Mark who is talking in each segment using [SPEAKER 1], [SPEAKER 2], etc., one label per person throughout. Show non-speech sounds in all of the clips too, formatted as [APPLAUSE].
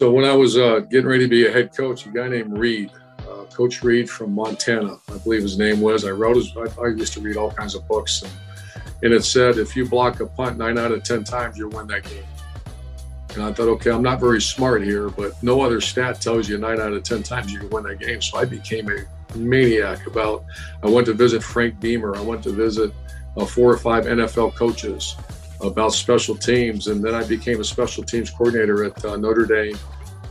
[SPEAKER 1] So when I was uh, getting ready to be a head coach, a guy named Reed, uh, Coach Reed from Montana, I believe his name was. I wrote his. I, I used to read all kinds of books, and, and, it said if you block a punt nine out of ten times, you'll win that game. And I thought, okay, I'm not very smart here, but no other stat tells you nine out of ten times you can win that game. So I became a maniac about. I went to visit Frank Beamer. I went to visit uh, four or five NFL coaches about special teams, and then I became a special teams coordinator at uh, Notre Dame.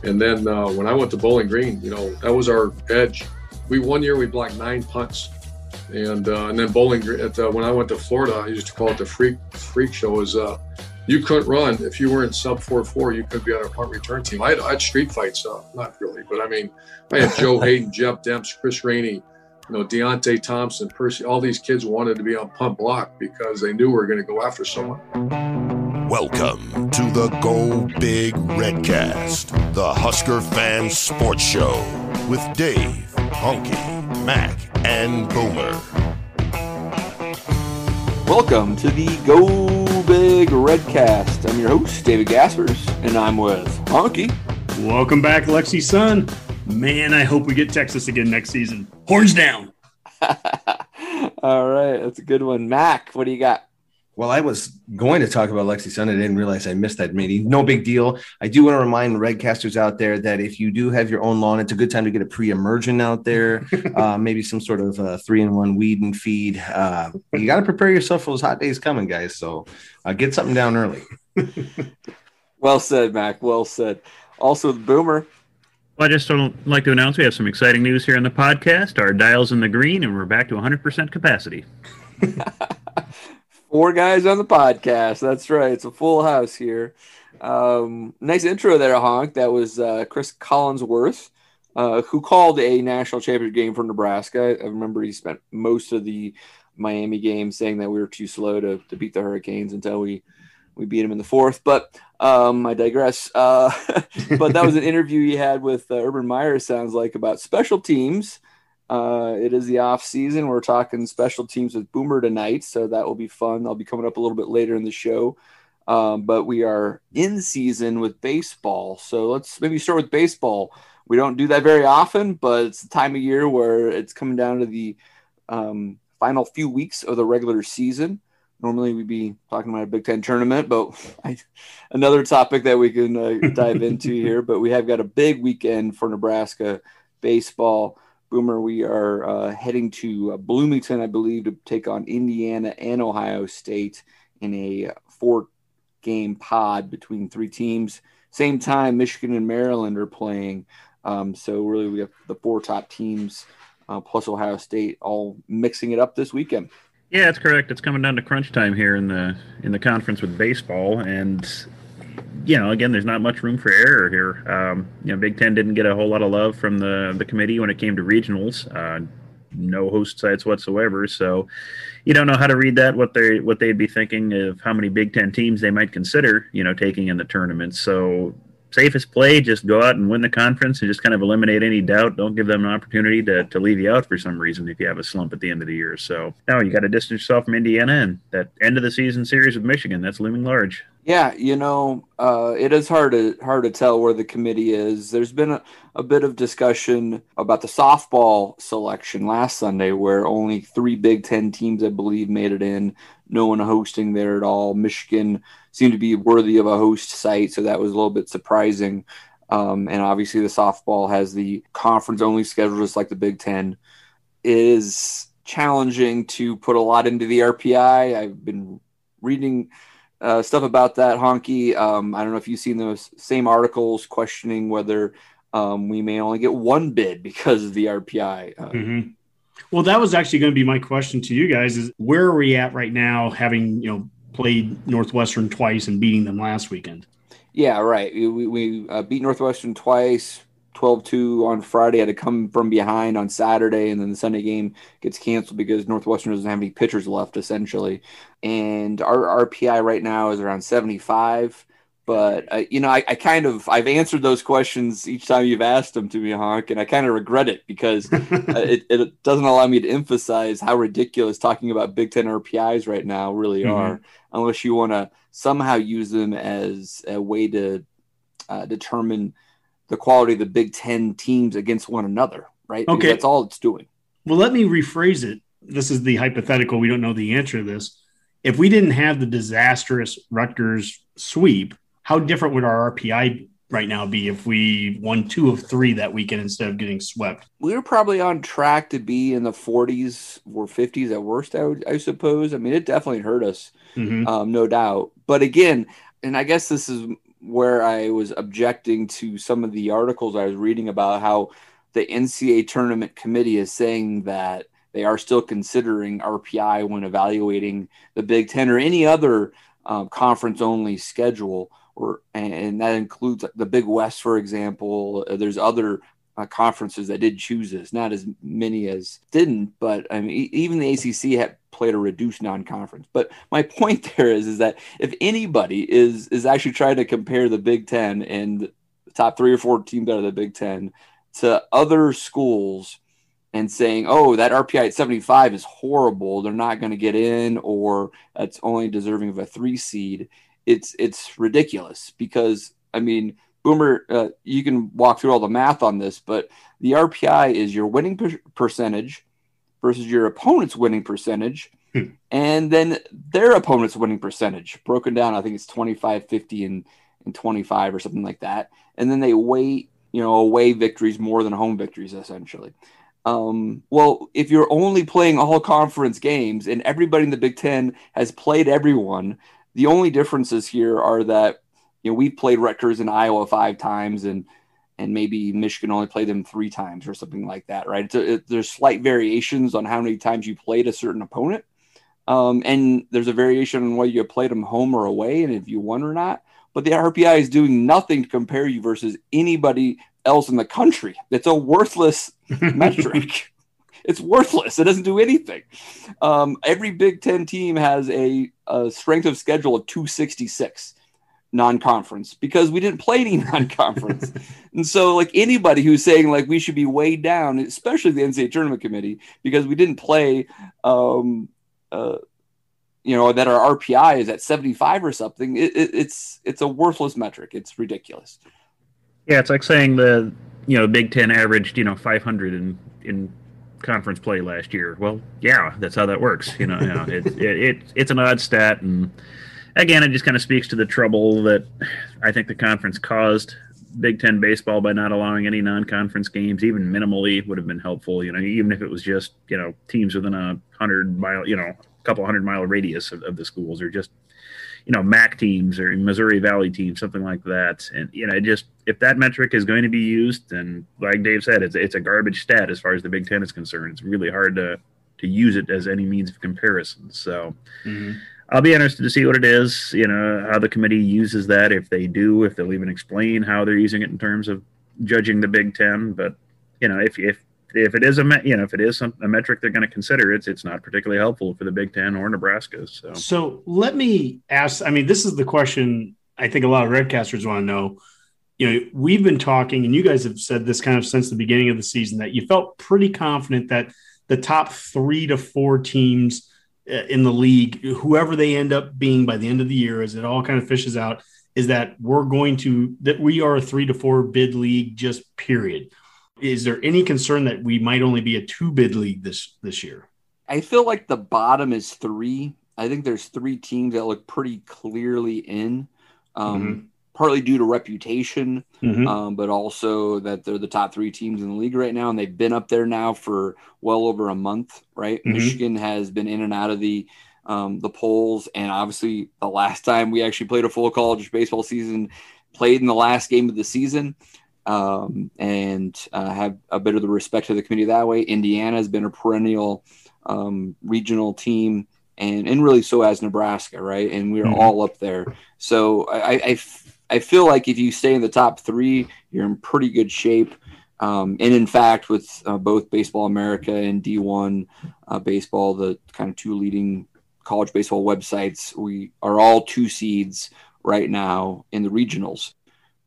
[SPEAKER 1] And then uh, when I went to Bowling Green, you know that was our edge. We one year we blocked nine punts, and uh, and then Bowling Green. At, when I went to Florida, I used to call it the freak freak show. Is uh, you couldn't run if you weren't sub four four. You could be on a punt return team. I had, I had street fights, uh, not really, but I mean, I had Joe [LAUGHS] Haden, Jeff Demps, Chris Rainey, you know, Deonte Thompson, Percy, all these kids wanted to be on punt block because they knew we were going to go after someone.
[SPEAKER 2] Welcome to the Go Big Redcast, the Husker fan sports show with Dave, Honky, Mac, and Boomer.
[SPEAKER 3] Welcome to the Go Big Redcast. I'm your host, David Gaspers, and I'm with Honky.
[SPEAKER 4] Welcome back, Lexi Sun. Man, I hope we get Texas again next season. Horns down. [LAUGHS]
[SPEAKER 3] All right, that's a good one. Mac, what do you got?
[SPEAKER 5] Well, I was going to talk about Lexi Sun. I didn't realize I missed that meeting. No big deal. I do want to remind Redcasters out there that if you do have your own lawn, it's a good time to get a pre-emergent out there, [LAUGHS] uh, maybe some sort of uh, three-in-one weed and feed. Uh, you got to prepare yourself for those hot days coming, guys. So uh, get something down early. [LAUGHS]
[SPEAKER 3] well said, Mac. Well said. Also, the Boomer,
[SPEAKER 6] well, I just would like to announce we have some exciting news here on the podcast. Our dial's in the green, and we're back to 100% capacity. [LAUGHS]
[SPEAKER 3] Four guys on the podcast. That's right. It's a full house here. Um, nice intro there, Honk. That was uh, Cris Collinsworth, uh, who called a national championship game for Nebraska. I remember he spent most of the Miami game saying that we were too slow to, to beat the Hurricanes until we – we beat him in the fourth, but um, I digress. Uh, [LAUGHS] but that was an [LAUGHS] interview he had with uh, Urban Meyer, sounds like, about special teams. Uh, it is the off season. We're talking special teams with Boomer tonight, so that will be fun. I'll be coming up a little bit later in the show. Um, but we are in season with baseball. So let's maybe start with baseball. We don't do that very often, but it's the time of year where it's coming down to the um, final few weeks of the regular season normally we'd be talking about a Big Ten tournament, but I, another topic that we can uh, dive into [LAUGHS] here. But we have got a big weekend for Nebraska baseball. Boomer, we are uh, heading to uh, Bloomington, I believe, to take on Indiana and Ohio State in a four game pod between three teams. Same time, Michigan and Maryland are playing. Um, so, really, we have the four top teams uh, plus Ohio State all mixing it up this weekend.
[SPEAKER 6] Yeah, that's correct. It's coming down to crunch time here in the in the conference with baseball, and you know, again, there's not much room for error here. Um, you know, Big Ten didn't get a whole lot of love from the the committee when it came to regionals. Uh, no host sites whatsoever. So you don't know how to read that. What they what they'd be thinking of how many Big Ten teams they might consider, you know, taking in the tournament. So safest play, just go out and win the conference and just kind of eliminate any doubt. Don't give them an opportunity to, to leave you out for some reason if you have a slump at the end of the year. So now you got to distance yourself from Indiana and that end of the season series with Michigan. That's looming large.
[SPEAKER 3] Yeah, you know, uh, it is hard to hard to tell where the committee is. There's been a, a bit of discussion about the softball selection last Sunday, where only three Big Ten teams, I believe, made it in. No one hosting there at all. Michigan seemed to be worthy of a host site, so that was a little bit surprising. Um, and obviously, the softball has the conference only schedule, just like the Big Ten. It is challenging to put a lot into the RPI. I've been reading uh, stuff about that, Honky. Um, I don't know if you've seen those same articles questioning whether um, we may only get one bid because of the RPI. Uh,
[SPEAKER 4] mm-hmm. Well, that was actually going to be my question to you guys: is where are we at right now, having you know played Northwestern twice and beating them last weekend?
[SPEAKER 3] Yeah, right. We, we uh, beat Northwestern twice, 12 2 on Friday, had to come from behind on Saturday, and then the Sunday game gets canceled because Northwestern doesn't have any pitchers left, essentially. And our RPI right now is around 75. But, uh, you know, I, I, kind of, I've answered those questions each time you've asked them to me, Honk, and I kind of regret it because uh, [LAUGHS] it, it, doesn't allow me to emphasize how ridiculous talking about Big Ten RPIs right now really mm-hmm. are, unless you want to somehow use them as a way to uh, determine – the quality of the Big Ten teams against one another, right?
[SPEAKER 4] Okay. Because
[SPEAKER 3] that's all it's doing.
[SPEAKER 4] Well, let me rephrase it. This is the hypothetical. We don't know the answer to this. If we didn't have the disastrous Rutgers sweep, how different would our RPI right now be if we won two of three that weekend instead of getting swept?
[SPEAKER 3] We were probably on track to be in the 40s or 50s at worst, I, would, I suppose. I mean, it definitely hurt us, mm-hmm. um, no doubt. But again, and I guess this is where I was objecting to some of the articles I was reading about how the NCAA tournament committee is saying that they are still considering RPI when evaluating the Big Ten or any other um, conference only schedule, or and that includes the Big West, for example. There's other uh, conferences that did choose this, not as many as didn't, but I mean, even the ACC had played a reduced non-conference. But my [LAUGHS] point there is, is that if anybody is is actually trying to compare the Big Ten and the top three or four teams out of the Big Ten to other schools and saying, "Oh, that RPI at 75 is horrible. They're not going to get in, or that's only deserving of a three seed," it's it's ridiculous because I mean Boomer, uh, you can walk through all the math on this, but the RPI is your winning per- percentage versus your opponent's winning percentage, hmm. and then their opponent's winning percentage broken down. I think it's 25, 50, and, and 25 or something like that. And then they weight, you know, away victories more than home victories, essentially. Um, well, if you're only playing all conference games and everybody in the Big Ten has played everyone, the only differences here are that you know, we've played Rutgers in Iowa five times and and maybe Michigan only played them three times or something like that, right? A, it, there's slight variations on how many times you played a certain opponent. Um, and there's a variation on whether you played them home or away and if you won or not. But the RPI is doing nothing to compare you versus anybody else in the country. It's a worthless [LAUGHS] metric. It's worthless. It doesn't do anything. Um, every Big Ten team has a, a strength of schedule of 266 non-conference because we didn't play any [LAUGHS] non-conference. [LAUGHS] and so like anybody who's saying like we should be weighed down, especially the NCAA tournament committee, because we didn't play um uh you know that our RPI is at 75 or something, it, it, it's it's a worthless metric. It's ridiculous.
[SPEAKER 6] Yeah, it's like saying the you know Big Ten averaged you know 500 in in conference play last year. Well, yeah, that's how that works. You know, you know it, [LAUGHS] it, it it's an odd stat and again, it just kind of speaks to the trouble that I think the conference caused Big Ten baseball by not allowing any non-conference games, even minimally, would have been helpful. You know, even if it was just you know teams within a hundred mile, you know, a couple hundred mile radius of, of the schools, or just you know MAC teams or Missouri Valley teams, something like that. And you know, just if that metric is going to be used, then like Dave said, it's it's a garbage stat as far as the Big Ten is concerned. It's really hard to to use it as any means of comparison. So. Mm-hmm. I'll be interested to see what it is, you know, how the committee uses that, if they do, if they'll even explain how they're using it in terms of judging the Big Ten. But you know, if if if it is a you know if it is some, a metric they're going to consider, it's it's not particularly helpful for the Big Ten or Nebraska. So,
[SPEAKER 4] so let me ask. I mean, this is the question I think a lot of Redcasters want to know. You know, we've been talking, and you guys have said this kind of since the beginning of the season that you felt pretty confident that the top three to four teams uh, in the league, whoever they end up being by the end of the year, as it all kind of fishes out, is that we're going to that we are a three to four bid league, just period. Is there any concern that we might only be a two bid league this this year?
[SPEAKER 3] I feel like the bottom is three. I think there's three teams that look pretty clearly in. Um, mm-hmm partly due to reputation, mm-hmm. um, but also that they're the top three teams in the league right now, and they've been up there now for well over a month. Right, mm-hmm. Michigan has been in and out of the um, the polls, and obviously the last time we actually played a full college baseball season, played in the last game of the season. Um, and uh, have a bit of the respect of the committee that way. Indiana has been a perennial um, regional team, and and really so has Nebraska, right? And we're mm-hmm. all up there. So I, I I feel like if you stay in the top three, you're in pretty good shape. Um, and in fact, with uh, both Baseball America and D1 uh, Baseball, the kind of two leading college baseball websites, we are all two seeds right now in the regionals.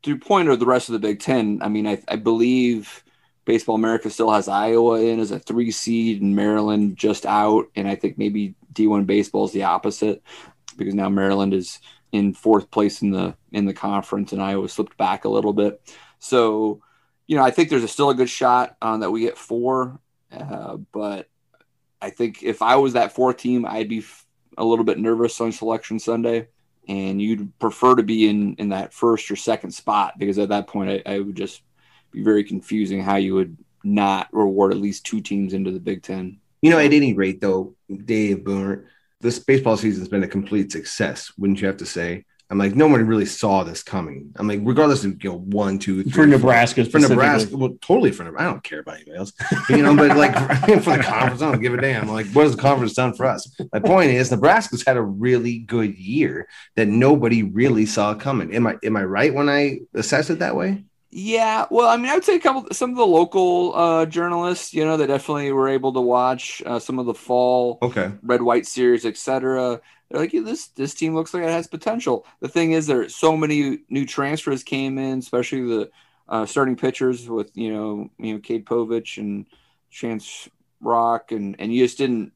[SPEAKER 3] To point of the rest of the Big Ten, I mean, I, I believe Baseball America still has Iowa in as a three seed and Maryland just out. And I think maybe D1 Baseball is the opposite because now Maryland is in fourth place in the in the conference and Iowa slipped back a little bit. So you know, I think there's a, still a good shot um, that we get four. Uh, but I think if I was that fourth team, I'd be f- a little bit nervous on Selection Sunday, and you'd prefer to be in in that first or second spot because at that point, I, I would just be very confusing how you would not reward at least two teams into the Big Ten.
[SPEAKER 5] You know, at any rate, though, Dave Boomer, this baseball season's been a complete success, wouldn't you have to say? I'm like, no one really saw this coming. I'm like, regardless of you know one, two, three,
[SPEAKER 4] for Nebraska,
[SPEAKER 5] for Nebraska, well, totally for Nebraska. I don't care about anybody else, you know. But like [LAUGHS] for the conference, I don't give a damn. Like, what has the conference done for us? My point is, Nebraska's had a really good year that nobody really saw coming. Am I am I right when I assess it that way?
[SPEAKER 3] Yeah, well, I mean, I would say a couple, some of the local uh, journalists, you know, they definitely were able to watch uh, some of the fall,
[SPEAKER 5] okay,
[SPEAKER 3] red white series, etc. They're like, yeah, this this team looks like it has potential. The thing is, there so many new transfers came in, especially the uh, starting pitchers with you know, you know, Cade Povich and Chance Hroch, and and you just didn't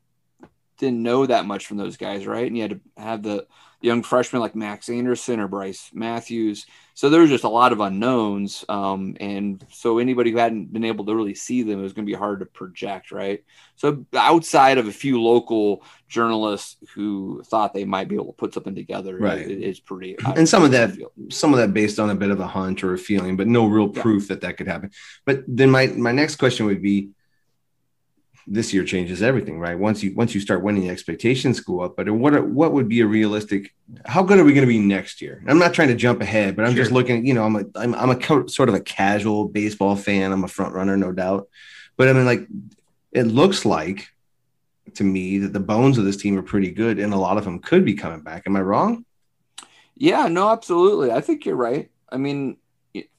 [SPEAKER 3] didn't know that much from those guys, right? And you had to have the young freshmen like Max Anderson or Brice Matthews. So there was just a lot of unknowns. Um, and so anybody who hadn't been able to really see them, it was going to be hard to project, right? So outside of a few local journalists who thought they might be able to put something together,
[SPEAKER 5] right.
[SPEAKER 3] it, it's pretty.
[SPEAKER 5] And some of that, some of that based on a bit of a hunch or a feeling, but no real proof yeah. that that could happen. But then my, my next question would be, this year changes everything, right? Once you once you start winning, the expectations go up. But what what would be a realistic? How good are we going to be next year? I'm not trying to jump ahead, but I'm sure. just looking. You know, I'm a I'm, I'm a co- sort of a casual baseball fan. I'm a front runner, no doubt. But I mean, like, it looks like to me that the bones of this team are pretty good, and a lot of them could be coming back. Am I wrong?
[SPEAKER 3] Yeah, no, absolutely. I think you're right. I mean,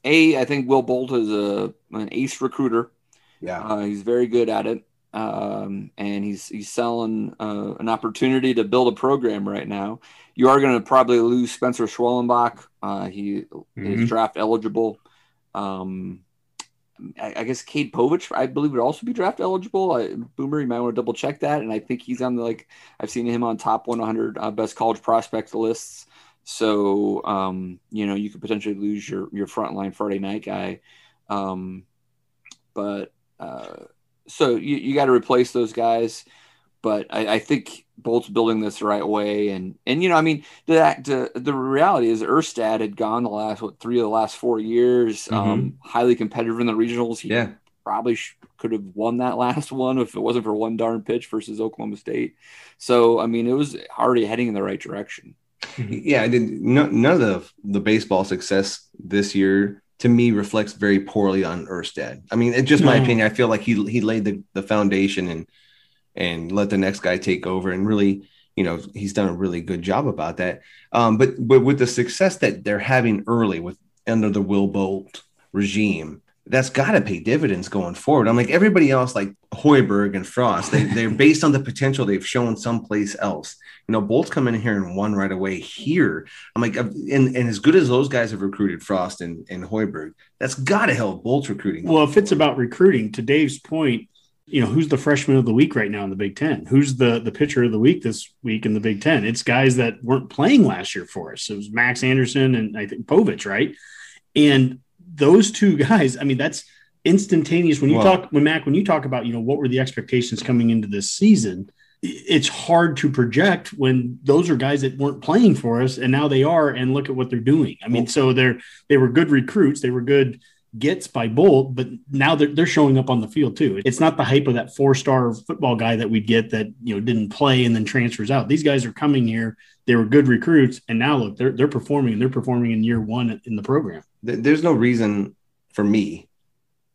[SPEAKER 3] a I think Will Bolt is a an ace recruiter.
[SPEAKER 5] Yeah,
[SPEAKER 3] uh, he's very good at it um, and he's he's selling uh, an opportunity to build a program right now. You are going to probably lose Spencer Schwellenbach. Uh, he mm-hmm. is draft eligible. Um, I, I, guess Cade Povich, I believe, would also be draft eligible. I, Boomer, you might want to double check that. And I think he's on the like I've seen him on top 100 uh, best college prospect lists. So um, you know you could potentially lose your your frontline Friday night guy. Um, but uh, so you, you got to replace those guys. But I, I, think Bolt's building this the right way, and and you know, I mean, the the, the reality is Erstad had gone the last what three of the last four years, mm-hmm. um, highly competitive in the regionals. He
[SPEAKER 5] yeah,
[SPEAKER 3] probably sh- could have won that [LAUGHS] last one if it wasn't for one darn pitch versus Oklahoma State. So I mean, it was already heading in the right direction.
[SPEAKER 5] Yeah, I did. No, none of the the baseball success this year to me reflects very poorly on Erstad. I mean, it's just my opinion. I feel like he he laid the, the foundation and and let the next guy take over and really, you know, he's done a really good job about that. Um, but but with the success that they're having early with under the Will Bolt regime, that's got to pay dividends going forward. I'm like everybody else, like Hoiberg and Frost, they, they're based on the potential they've shown someplace else. You know, Bolt's come in here and won right away here. I'm like, and, and as good as those guys have recruited Frost and, and Hoiberg, that's got to help Bolt's recruiting.
[SPEAKER 4] Well, if it's about recruiting, to Dave's point, you know, who's the freshman of the week right now in the Big Ten? Who's the the pitcher of the week this week in the Big Ten? It's guys that weren't playing last year for us. It was Max Anderson and I think Povich, right? And those two guys, I mean, that's instantaneous. When you talk, when Mac, when you talk about, you know, what were the expectations coming into this season, it's hard to project when those are guys that weren't playing for us and now they are, and look at what they're doing. I mean, so they're they were good recruits, they were good gets by Bolt, but now they're, they're showing up on the field too. It's not the hype of that four star football guy that we'd get that you know didn't play and then transfers out. These guys are coming here. They were good recruits, and now look, they're they're performing. and They're performing in year one in the program
[SPEAKER 5] there's no reason for me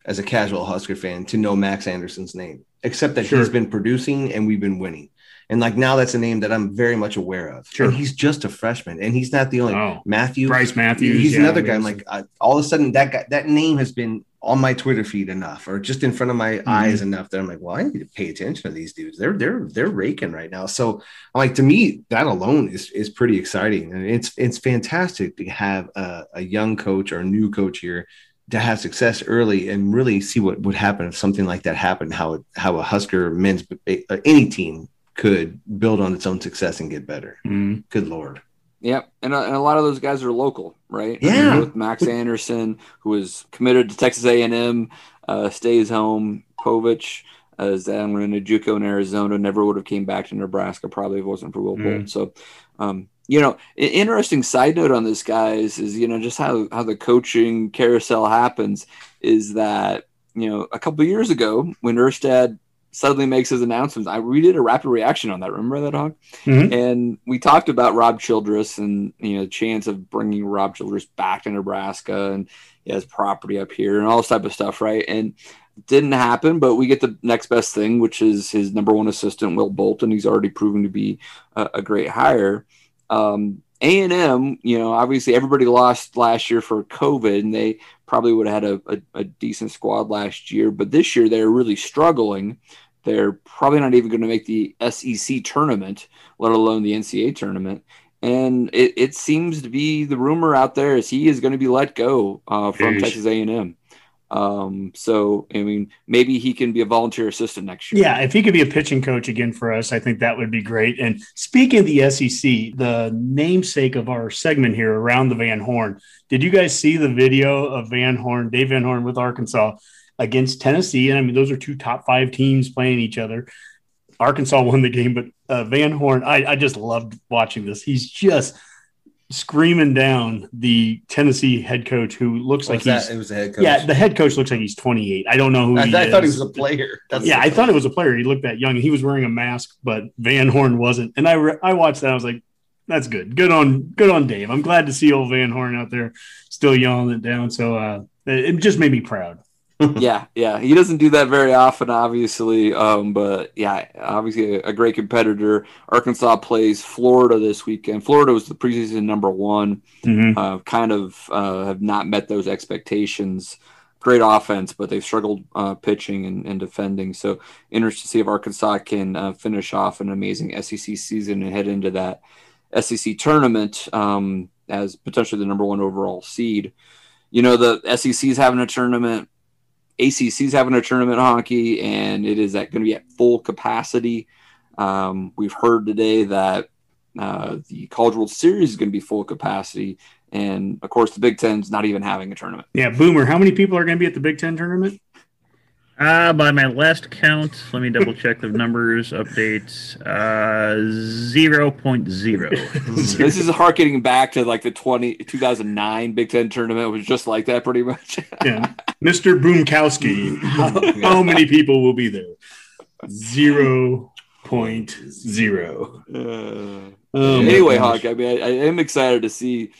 [SPEAKER 5] as a casual Husker fan to know Max Anderson's name, except that sure. he's been producing and we've been winning. And like now that's a name that I'm very much aware of.
[SPEAKER 4] Sure.
[SPEAKER 5] And he's just a freshman and he's not the only
[SPEAKER 4] Oh.
[SPEAKER 5] Matthew.
[SPEAKER 4] Brice Matthews,
[SPEAKER 5] He's
[SPEAKER 4] yeah,
[SPEAKER 5] another guy. I'm like, uh, all of a sudden that guy, that name has been on my Twitter feed enough or just in front of my
[SPEAKER 4] Mm-hmm.
[SPEAKER 5] eyes enough that I'm like, well, I need to pay attention to these dudes. They're, they're, they're raking right now. So I'm like, to me, that alone is, is pretty exciting. And it's, it's fantastic to have a, a young coach or a new coach here to have success early and really see what would happen if something like that happened, how, it, how a Husker men's, uh, any team could build on its own success and get better.
[SPEAKER 4] Mhm.
[SPEAKER 5] Good Lord.
[SPEAKER 3] Yep, and a, and a lot of those guys are local, right? I mean,
[SPEAKER 5] Yeah.
[SPEAKER 3] with Max Anderson, who is committed to Texas A and M, uh, stays home. Povich uh, is down in a JUCO in Arizona. Never would have came back to Nebraska. Probably if it wasn't for Will
[SPEAKER 4] Mm.
[SPEAKER 3] Bolt. So, um, you know, interesting side note on this, guys, is you know just how how the coaching carousel happens. Is that you know a couple years ago when Erstad suddenly makes his announcements, I we did a rapid reaction on that. Remember that, Hog?
[SPEAKER 4] Mhm.
[SPEAKER 3] And we talked about Rob Childress and you know the chance of bringing Rob Childress back to Nebraska and he has property up here and all this type of stuff, right? And didn't happen, but we get the next best thing, which is his number one assistant, Will Bolton. He's already proven to be a, a great hire. Um, A and M, you know, obviously everybody lost last year for COVID, and they probably would have had a, a, a decent squad last year, but this year they're really struggling. They're probably not even going to make the SEC tournament, let alone the NCAA tournament. And it, it seems to be the rumor out there is he is going to be let go uh, from
[SPEAKER 4] Yeesh.
[SPEAKER 3] Texas A&M. Um, so I mean, maybe he can be a volunteer assistant next year.
[SPEAKER 4] Yeah, if he could be a pitching coach again for us, I think that would be great. And speaking of the SEC, the namesake of our segment here around the Van Horn, did you guys see the video of Van Horn, Dave Van Horn with Arkansas against Tennessee? And I mean, those are two top five teams playing each other. Arkansas won the game, but uh, Van Horn, I, I just loved watching this. He's just screaming down the Tennessee head coach who looks like
[SPEAKER 5] Was that-
[SPEAKER 4] he's
[SPEAKER 5] it was the head coach.
[SPEAKER 4] yeah, the head coach looks like he's 28. I don't know who
[SPEAKER 5] I,
[SPEAKER 4] he
[SPEAKER 5] I
[SPEAKER 4] is.
[SPEAKER 5] thought he was a player. That's
[SPEAKER 4] yeah, I thought it was a player. He looked that young. He was wearing a mask, but Van Horn wasn't. And I re- I watched that. I was like, that's good. Good on good on Dave. I'm glad to see old Van Horn out there still yelling it down. So uh, it just made me proud.
[SPEAKER 3] Yeah, yeah. He doesn't do that very often, obviously. Um, but yeah, obviously a, a great competitor. Arkansas plays Florida this weekend. Florida was the preseason number one.
[SPEAKER 4] Mhm.
[SPEAKER 3] Uh, kind of uh, have not met those expectations. Great offense, but they've struggled uh, pitching and, and defending. So interested to see if Arkansas can uh, finish off an amazing SEC season and head into that SEC tournament um, as potentially the number one overall seed. You know, the SEC is having a tournament. ACC's having a tournament hockey, and it is at, going to be at full capacity. Um, we've heard today that uh, the College World Series is going to be full capacity, and of course, the Big Ten's not even having a tournament.
[SPEAKER 4] Yeah, Boomer. How many people are going to be at the Big Ten tournament?
[SPEAKER 6] Uh, by my last count, let me double check the numbers, updates. Uh, 0.0. [LAUGHS]
[SPEAKER 3] this is harkening back to like the 20, 2009 Big Ten tournament. It was just like that, pretty much.
[SPEAKER 4] Yeah, [LAUGHS] Mr. Boomkowski. How, how many people will be there? Zero point zero.
[SPEAKER 3] Uh,
[SPEAKER 4] Oh,
[SPEAKER 3] anyway,
[SPEAKER 4] gosh.
[SPEAKER 3] Hawk, I mean, I, I am excited to see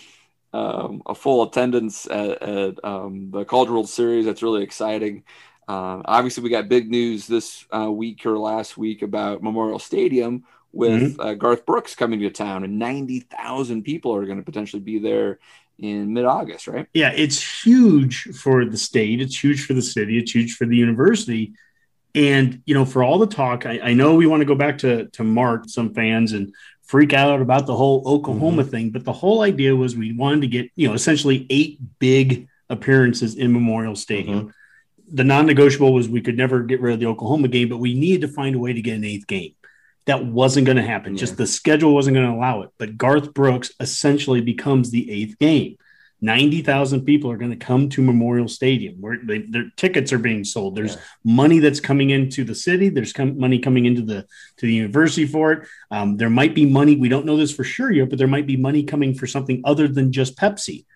[SPEAKER 3] um, a full attendance at, at um, the College World Series. That's really exciting. Uh, obviously, we got big news this uh, week or last week about Memorial Stadium with uh, Garth Brooks coming to town, and 90,000 people are going to potentially be there in mid August, right?
[SPEAKER 4] Yeah, it's huge for the state. It's huge for the city. It's huge for the university. And you know, for all the talk, I, I know we want to go back to to Mark, some fans, and freak out about the whole Oklahoma thing. But the whole idea was we wanted to get you know essentially eight big appearances in Memorial Stadium. The non-negotiable was we could never get rid of the Oklahoma game, but we needed to find a way to get an eighth game. That wasn't going to happen. Just the schedule wasn't going to allow it. But Garth Brooks essentially becomes the eighth game. 90,000 people are going to come to Memorial Stadium where they, their tickets are being sold. There's money that's coming into the city. There's com- money coming into the to the university for it. Um, there might be money. We don't know this for sure yet, but there might be money coming for something other than just Pepsi.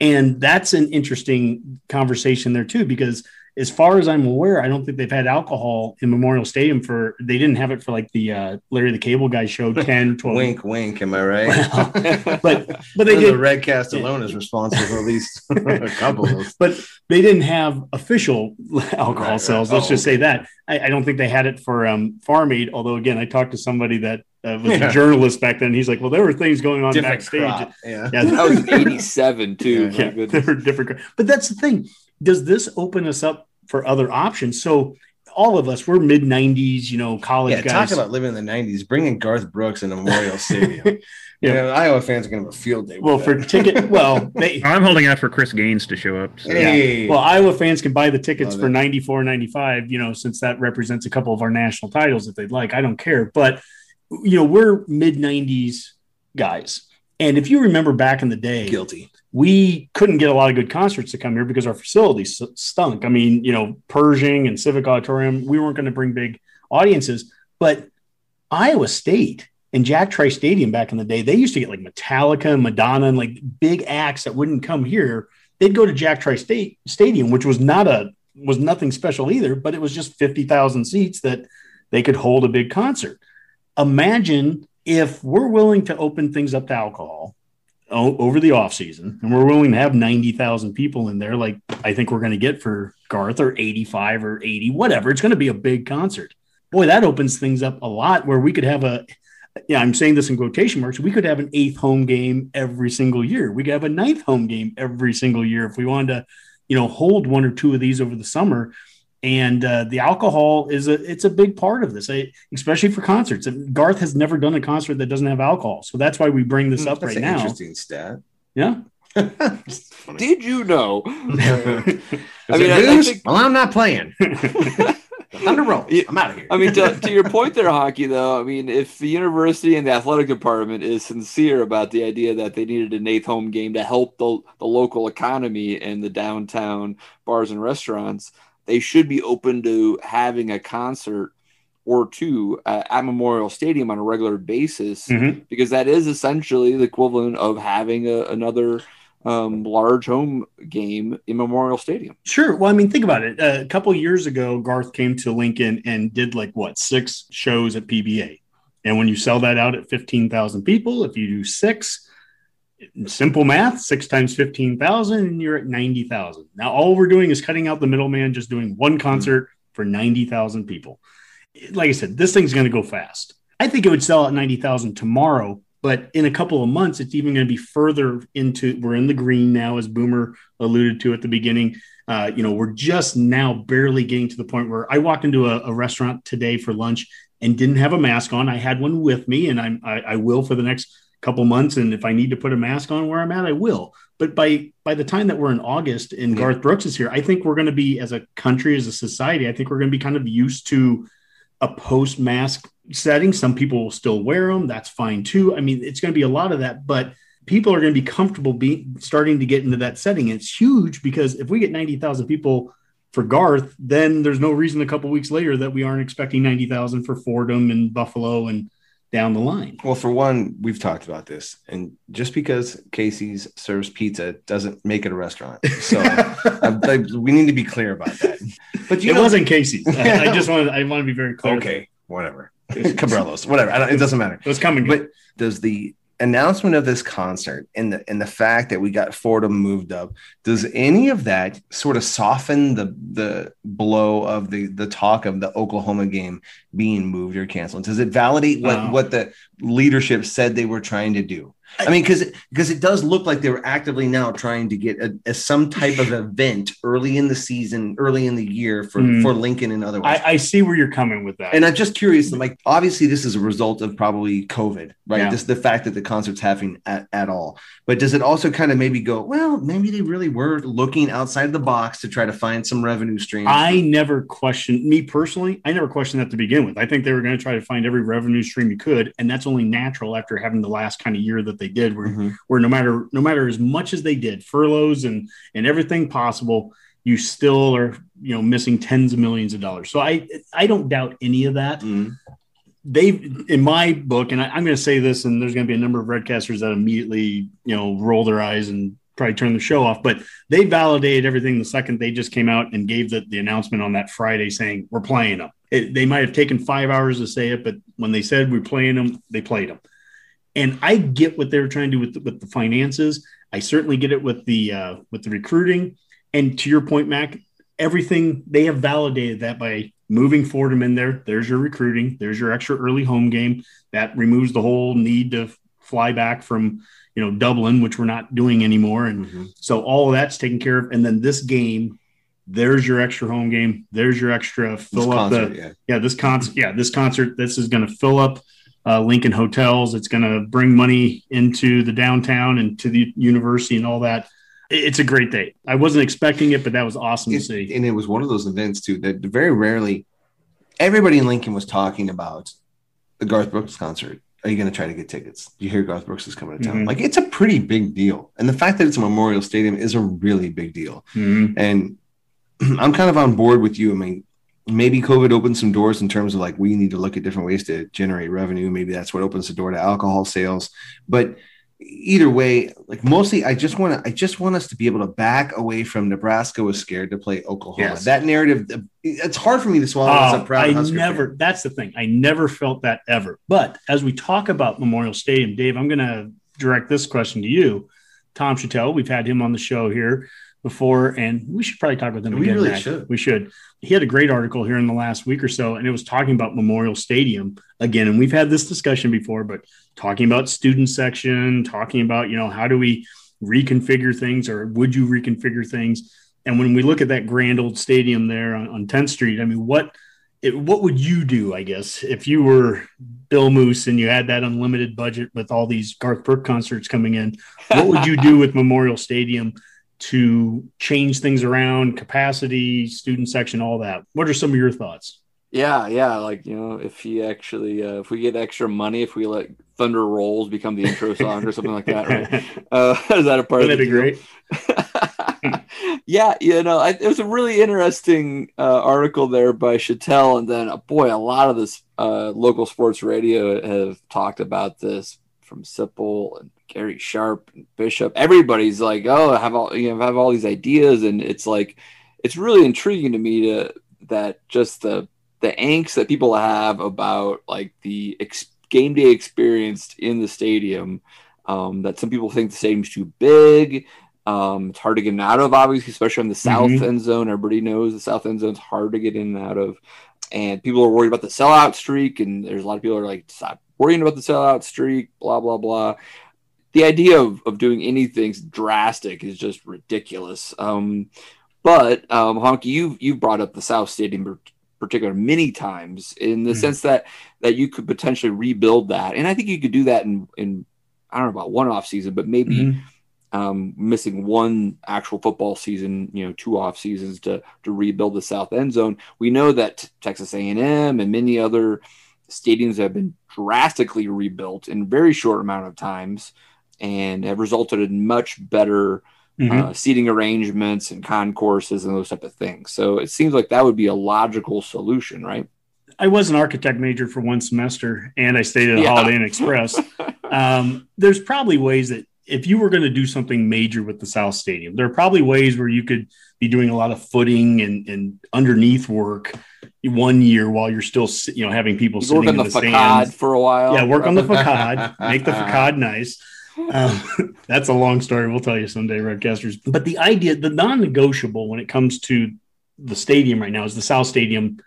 [SPEAKER 4] And that's an interesting conversation there too, because as far as I'm aware, I don't think they've had alcohol in Memorial Stadium for, they didn't have it for like the uh, Larry the Cable Guy show [LAUGHS] 10, 12.
[SPEAKER 5] wink, wink. Am I right?
[SPEAKER 4] Well, [LAUGHS] but, but they
[SPEAKER 5] the
[SPEAKER 4] did,
[SPEAKER 5] red cast alone is responsible for at least [LAUGHS] a couple of those.
[SPEAKER 4] but they didn't have official alcohol
[SPEAKER 5] Right, right.
[SPEAKER 4] sales. Let's
[SPEAKER 5] Oh,
[SPEAKER 4] just
[SPEAKER 5] okay.
[SPEAKER 4] say that. I, I don't think they had it for um, Farm Aid. Although again, I talked to somebody that uh, was
[SPEAKER 5] Yeah.
[SPEAKER 4] a journalist back then. He's like, well, there were things going on
[SPEAKER 5] Different
[SPEAKER 4] backstage.
[SPEAKER 5] crop. Yeah.
[SPEAKER 4] Yeah,
[SPEAKER 3] That was 87 too. my
[SPEAKER 4] yeah,
[SPEAKER 3] goodness.
[SPEAKER 4] there were different. But that's the thing. Does this open us up for other options? So all of us, we're mid '90s, you know, college
[SPEAKER 5] Yeah,
[SPEAKER 4] guys.
[SPEAKER 5] talk about living in the '90s. Bringing Garth Brooks into Memorial [LAUGHS] Stadium.
[SPEAKER 4] Yeah.
[SPEAKER 5] yeah, Iowa fans are gonna have a field day.
[SPEAKER 4] well,
[SPEAKER 5] that.
[SPEAKER 4] for ticket, [LAUGHS] well, they, [LAUGHS]
[SPEAKER 6] I'm holding out for Chris Gaines to show up. So.
[SPEAKER 5] hey,
[SPEAKER 4] Well, Iowa fans can buy the tickets
[SPEAKER 5] Love
[SPEAKER 4] for
[SPEAKER 5] it.
[SPEAKER 4] 94, 95, you know, since that represents a couple of our national titles if they'd like. I don't care. But, you know, we're mid 90s guys. And if you remember back in the day,
[SPEAKER 5] guilty.
[SPEAKER 4] We couldn't get a lot of good concerts to come here because our facilities stunk. I mean, you know, Pershing and Civic Auditorium, we weren't going to bring big audiences. But Iowa State and Jack Trice Stadium back in the day, they used to get like Metallica and Madonna and like big acts that wouldn't come here. They'd go to Jack Trice State Stadium, which was not a was nothing special either, but it was just fifty thousand seats that they could hold a big concert. Imagine if we're willing to open things up to alcohol over the off season, and we're willing to have 90,000 people in there, like I think we're going to get for Garth or 85 or 80, whatever. It's going to be a big concert. Boy, that opens things up a lot where we could have a, yeah, I'm saying this in quotation marks. We could have an eighth home game every single year. We could have a ninth home game every single year if we wanted to, you know, hold one or two of these over the summer. And uh, the alcohol is a it's a big part of this, I, especially for concerts. And Garth has never done a concert that doesn't have alcohol, so that's why we bring this up
[SPEAKER 5] That's
[SPEAKER 4] right
[SPEAKER 5] an
[SPEAKER 4] now.
[SPEAKER 5] interesting stat.
[SPEAKER 4] Yeah, [LAUGHS]
[SPEAKER 3] Did you know? [LAUGHS]
[SPEAKER 5] I
[SPEAKER 3] I
[SPEAKER 5] mean,
[SPEAKER 3] mean, I- I think-
[SPEAKER 5] well, I'm not playing. [LAUGHS] Thunder roll. I'm out of here.
[SPEAKER 3] I mean, to, to your point there, hockey, though, I mean, if the university and the athletic department is sincere about the idea that they needed an eighth home game to help the, the local economy and the downtown bars and restaurants, they should be open to having a concert or two uh, at Memorial Stadium on a regular basis
[SPEAKER 4] Mhm.
[SPEAKER 3] because that is essentially the equivalent of having a, another um, large home game in Memorial Stadium.
[SPEAKER 4] Sure. Well, I mean, think about it. a couple years ago, Garth came to Lincoln and did like what six shows at PBA, and when you sell that out at fifteen thousand people, if you do six, simple math, six times fifteen thousand, and you're at ninety thousand. Now, all we're doing is cutting out the middleman, just doing one concert for ninety thousand people. Like I said, this thing's going to go fast. I think it would sell at ninety thousand tomorrow, but in a couple of months, it's even going to be further into. We're in the green now, as Boomer alluded to at the beginning. Uh, you know, we're just now barely getting to the point where I walked into a, a restaurant today for lunch and didn't have a mask on. I had one with me, and I'm I, I will for the next couple months. And if I need to put a mask on where I'm at, I will. But by by the time that we're in August and
[SPEAKER 5] Yeah.
[SPEAKER 4] Garth Brooks is here, I think we're going to be as a country, as a society, I think we're going to be kind of used to a post mask setting. Some people will still wear them. That's fine too. I mean, it's going to be a lot of that, but people are going to be comfortable being starting to get into that setting. And it's huge because if we get 90,000 people for Garth, then there's no reason a couple weeks later that we aren't expecting 90,000 for Fordham and Buffalo and down the line.
[SPEAKER 5] Well, for one, we've talked about this, and just because Casey's serves pizza doesn't make it a restaurant. So [LAUGHS] I, I- we need to be clear about that. But you
[SPEAKER 4] it
[SPEAKER 5] know,
[SPEAKER 4] wasn't Casey's. I, [LAUGHS] I just wanted, I want to be very clear.
[SPEAKER 5] okay, whatever. Cabrelos, whatever. It doesn't matter.
[SPEAKER 4] It was coming.
[SPEAKER 5] But does the announcement of this concert and the and the fact that we got Fordham moved up, does any of that sort of soften the the blow of the the talk of the Oklahoma game being moved or canceled? Does it validate what what the leadership said they were trying to do? I mean, because because it does look like they were actively now trying to get a, a some type of [SIGHS] event early in the season, early in the year for
[SPEAKER 4] Hmm.
[SPEAKER 5] for Lincoln and otherwise.
[SPEAKER 4] I, I see where you're coming with that.
[SPEAKER 5] And I'm just curious, like obviously this is a result of probably COVID, right?
[SPEAKER 4] Yeah.
[SPEAKER 5] This the fact that the concert's happening at, at all. But does it also kind of maybe go, well, maybe they really were looking outside the box to try to find some revenue stream?
[SPEAKER 4] I never questioned me personally. I never questioned that to begin with. I think they were going to try to find every revenue stream you could, and that's only natural after having the last kind of year that they did, where,
[SPEAKER 5] Mhm.
[SPEAKER 4] where no matter no matter as much as they did furloughs and and everything possible, you still are you know missing tens of millions of dollars. So I I don't doubt any of that.
[SPEAKER 5] Mhm.
[SPEAKER 4] They've in my book, and I, I'm going to say this, and there's going to be a number of redcasters that immediately you know roll their eyes and probably turn the show off. But they validated everything the second they just came out and gave the, the announcement on that Friday saying we're playing them. It, they might have taken five hours to say it, but when they said we're playing them, they played them. And I get what they were trying to do with the, with the finances. I certainly get it with the uh, with the recruiting. And to your point, Mac, everything they have validated that by moving Fordham in there. There's your recruiting. There's your extra early home game. That removes the whole need to fly back from you know Dublin, which we're not doing anymore. And mm-hmm. so all of that's taken care of. And then this game, there's your extra home game. There's your extra fill this up concert, the yeah. yeah this concert yeah this concert this is going to fill up uh, Lincoln hotels. It's going to bring money into the downtown and to the university and all that. It's a great day. I wasn't expecting it, but that was awesome
[SPEAKER 5] it,
[SPEAKER 4] to see.
[SPEAKER 5] And it was one of those events too that very rarely everybody in Lincoln was talking about the Garth Brooks concert. Are you going to try to get tickets? You hear Garth Brooks is coming to town. Mm-hmm. Like it's a pretty big deal. And the fact that it's a Memorial Stadium is a really big deal. Mm-hmm. And [CLEARS THROAT] I'm kind of on board with you. I mean, maybe COVID opened some doors in terms of like we need to look at different ways to generate revenue. Maybe that's what opens the door to alcohol sales. But either way, like mostly, I just want to, I just want us to be able to back away from Nebraska was scared to play Oklahoma. Yes. That narrative, it's hard for me to swallow.
[SPEAKER 4] Uh, I never. Fan. That's the thing. I never felt that ever. But as we talk about Memorial Stadium, Dave, I'm going to direct this question to you, Tom Shatel. We've had him on the show here before, and we should probably talk with him
[SPEAKER 5] we
[SPEAKER 4] again.
[SPEAKER 5] Really should.
[SPEAKER 4] We should. He had a great article here in the last week or so, and it was talking about Memorial Stadium again. And we've had this discussion before, but talking about student section, talking about you know how do we reconfigure things, or would you reconfigure things? And when we look at that grand old stadium there on, on 10th Street, I mean, what it, what would you do, I guess, if you were Bill Moos and you had that unlimited budget with all these Garth Brooks concerts coming in? What would you do [LAUGHS] with Memorial Stadium to change things around, capacity, student section, all that. What are some of your thoughts?
[SPEAKER 3] Yeah, yeah, like you know, if he actually, uh, if we get extra money, if we let Thunder Rolls become the intro song or something like that, right? [LAUGHS] Uh, [LAUGHS] is that a part
[SPEAKER 4] Wouldn't of it? Be
[SPEAKER 3] great. [LAUGHS] yeah, you know, I, it was a really interesting uh, article there by Shatel, and then uh, boy, a lot of this uh, local sports radio have talked about this from Sipple and Gary Sharp and Bishop. Everybody's like, oh, I have all you know, have all these ideas, and it's like, it's really intriguing to me to that just the the angst that people have about like the ex- game day experience in the stadium. Um, that some people think the stadium's too big. Um, it's hard to get out of, obviously, especially on the south mm-hmm. end zone. Everybody knows the south end zone's hard to get in and out of. And people are worried about the sellout streak, and there's a lot of people are like, stop worrying about the sellout streak, blah blah blah the idea of, of doing anything drastic is just ridiculous. Um, but um, Honky, you you brought up the South Stadium particular many times in the mm sense that that you could potentially rebuild that, and I think you could do that in in I don't know about one off season, but maybe. Mm-hmm. Um, missing one actual football season, you know, two off seasons to to rebuild the south end zone. We know that Texas A&M and many other stadiums have been drastically rebuilt in very short amount of times and have resulted in much better mm-hmm. uh, seating arrangements and concourses and those type of things. So it seems like that would be a logical solution, right?
[SPEAKER 4] I was an architect major for one semester, and I stayed at yeah. Holiday Inn Express. [LAUGHS] um, there's probably ways that if you were going to do something major with the South Stadium, there are probably ways where you could be doing a lot of footing and, and underneath work one year while you're still you know having people sitting in the, the stands
[SPEAKER 3] for a while.
[SPEAKER 4] Yeah, work on the [LAUGHS] facade, make the facade [LAUGHS] nice. Um, [LAUGHS] that's a long story. We'll tell you someday, Redcasters. But the idea, the non-negotiable when it comes to the stadium right now is the South Stadium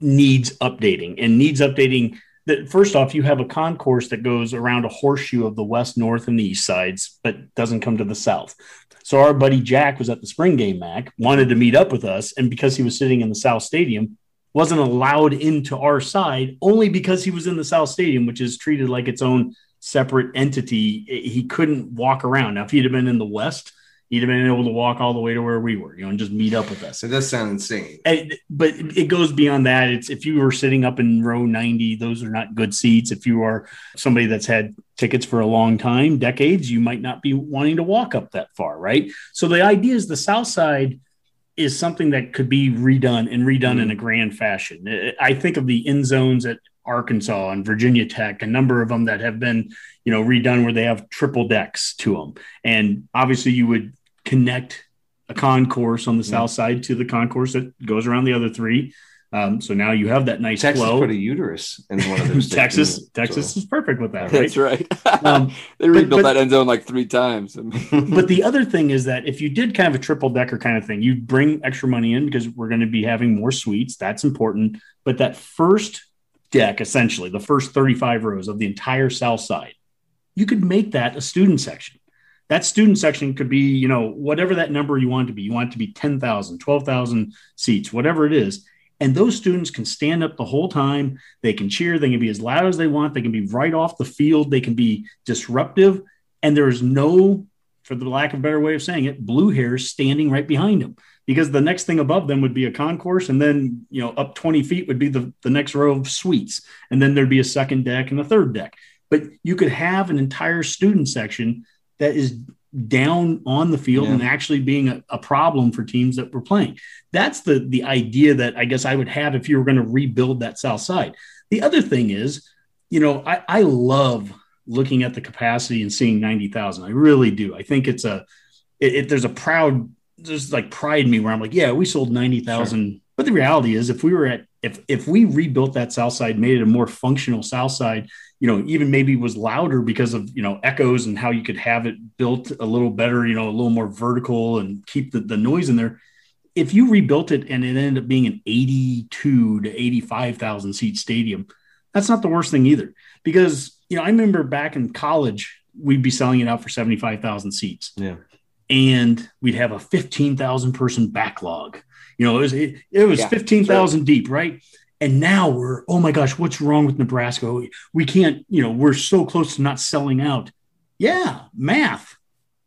[SPEAKER 4] needs updating and needs updating. That first off, you have a concourse that goes around a horseshoe of the west, north, and the east sides, but doesn't come to the south. So our buddy Jack was at the spring game, Mac, wanted to meet up with us, and because he was sitting in the South Stadium, wasn't allowed into our side only because he was in the South Stadium, which is treated like its own separate entity. He couldn't walk around. Now, if he'd have been in the West, he'd have been able to walk all the way to where we were, you know, and just meet up with us.
[SPEAKER 5] It does sound insane.
[SPEAKER 4] And, but it goes beyond that. It's if you were sitting up in row 90, those are not good seats. If you are somebody that's had tickets for a long time, decades, you might not be wanting to walk up that far, right? So the idea is the South Side is something that could be redone and redone mm. in a grand fashion. I think of the end zones at Arkansas and Virginia Tech, a number of them that have been, you know, redone where they have triple decks to them. And obviously you would connect a concourse on the south side to the concourse that goes around the other three. Um, so now you have that nice
[SPEAKER 5] Texas
[SPEAKER 4] flow.
[SPEAKER 5] put a uterus in one of those. [LAUGHS]
[SPEAKER 4] Texas, Texas
[SPEAKER 5] so-
[SPEAKER 4] is perfect with that, right?
[SPEAKER 3] That's right. [LAUGHS]
[SPEAKER 4] Um, [LAUGHS]
[SPEAKER 3] they rebuilt
[SPEAKER 4] but-
[SPEAKER 3] that end zone like three times.
[SPEAKER 4] but the other thing is that if you did kind of a triple decker kind of thing, you'd bring extra money in because we're going to be having more suites. That's important. But that first deck, essentially, the first 35 rows of the entire south side, you could make that a student section. That student section could be, you know, whatever that number you want it to be. You want it to be 10,000, 12,000 seats, whatever it is. And those students can stand up the whole time. They can cheer. They can be as loud as they want. They can be right off the field. They can be disruptive. And there's no, for the lack of a better way of saying it, blue hairs standing right behind them because the next thing above them would be a concourse. And then, you know, up 20 feet would be the, the next row of suites. And then there'd be a second deck and a third deck. But you could have an entire student section that is down on the field
[SPEAKER 5] Yeah.
[SPEAKER 4] and actually being a, a problem for teams that were playing. That's the the idea that I guess I would have if you were going to rebuild that south side. The other thing is, you know, I, I love looking at the capacity and seeing 90,000. I really do. I think it's a it, it- there's a proud there's like pride in me where I'm like, yeah, we sold 90,000. But the reality is if we were at if if we rebuilt that south side, made it a more functional south side, you know, even maybe was louder because of, you know, echoes and how you could have it built a little better, you know, a little more vertical and keep the, the noise in there. If you rebuilt it and it ended up being an 82 to 85,000 seat stadium, that's not the worst thing either. Because, you know, I remember back in college, we'd be selling it out for 75,000 seats
[SPEAKER 5] Yeah.
[SPEAKER 4] And we'd have a 15,000 person backlog. You know, it was, it, it was
[SPEAKER 3] Yeah,
[SPEAKER 4] 15,000 deep, right? And now we're, oh my gosh, what's wrong with Nebraska? We- can't, you know, we're so close to not selling out. Yeah, math. [LAUGHS]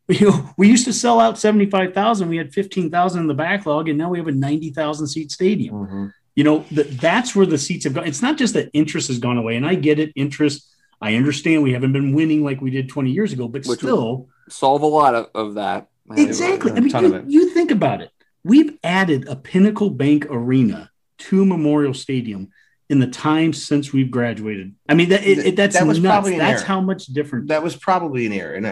[SPEAKER 4] You know, we used to sell out 75,000. We had 15,000 in the backlog, and now we have a 90,000 seat stadium
[SPEAKER 5] Mhm.
[SPEAKER 4] you know that that's where the seats have gone it's not just that interest has gone away and i get it interest i understand we haven't been winning like we did 20 years ago but
[SPEAKER 3] Which
[SPEAKER 4] still
[SPEAKER 3] Solve a lot of, of that.
[SPEAKER 4] Exactly I mean you, you think about it we've added a pinnacle bank arena to memorial stadium in the time since we've graduated i mean that it, it- that's
[SPEAKER 5] That was
[SPEAKER 4] nuts.
[SPEAKER 5] probably an
[SPEAKER 4] that's
[SPEAKER 5] error.
[SPEAKER 4] how much different
[SPEAKER 5] That was probably an error, an,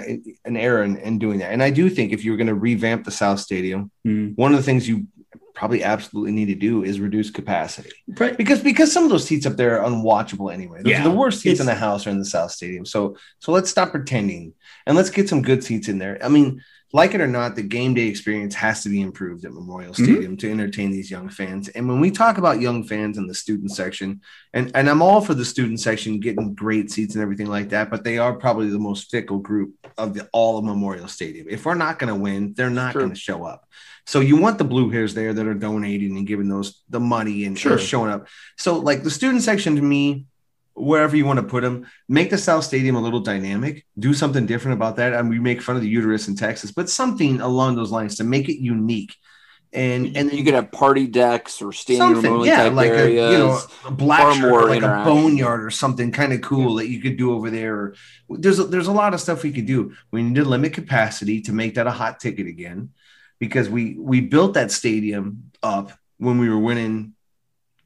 [SPEAKER 5] an error in, in doing that. And I do think if you were going to revamp the South Stadium,
[SPEAKER 4] Hmm.
[SPEAKER 5] one of the things you probably absolutely need to do is reduce capacity
[SPEAKER 4] Right.
[SPEAKER 5] because because some of those seats up there are unwatchable anyway. Those are
[SPEAKER 4] Yeah.
[SPEAKER 5] the worst seats in the house are in the South Stadium. So so let's stop pretending and let's get some good seats in there. I mean, like it or not, the game day experience has to be improved at Memorial
[SPEAKER 4] Mhm.
[SPEAKER 5] Stadium to entertain these young fans. And when we talk about young fans in the student section, and, and I'm all for the student section getting great seats and everything like that, but they are probably the most fickle group of the, all of Memorial Stadium. If we're not going to win, they're not
[SPEAKER 3] True.
[SPEAKER 5] going to show up. So you want the blue hairs there that are donating and giving those the money and, and
[SPEAKER 4] Sure.
[SPEAKER 5] showing up. So like the student section to me, wherever you want to put them, make the South Stadium a little dynamic. Do something different about that. I mean, we make fun of the uterus in Texas, but something along those lines to make it unique. And and
[SPEAKER 3] you could have party decks or standing room only
[SPEAKER 5] yeah,
[SPEAKER 3] type
[SPEAKER 5] like a
[SPEAKER 3] areas.
[SPEAKER 5] you know a black shirt, like a boneyard or something kind of cool that you could do over there. There's a, there's a lot of stuff we could do. We need to limit capacity to make that a hot ticket again, because we we built that stadium up when we were winning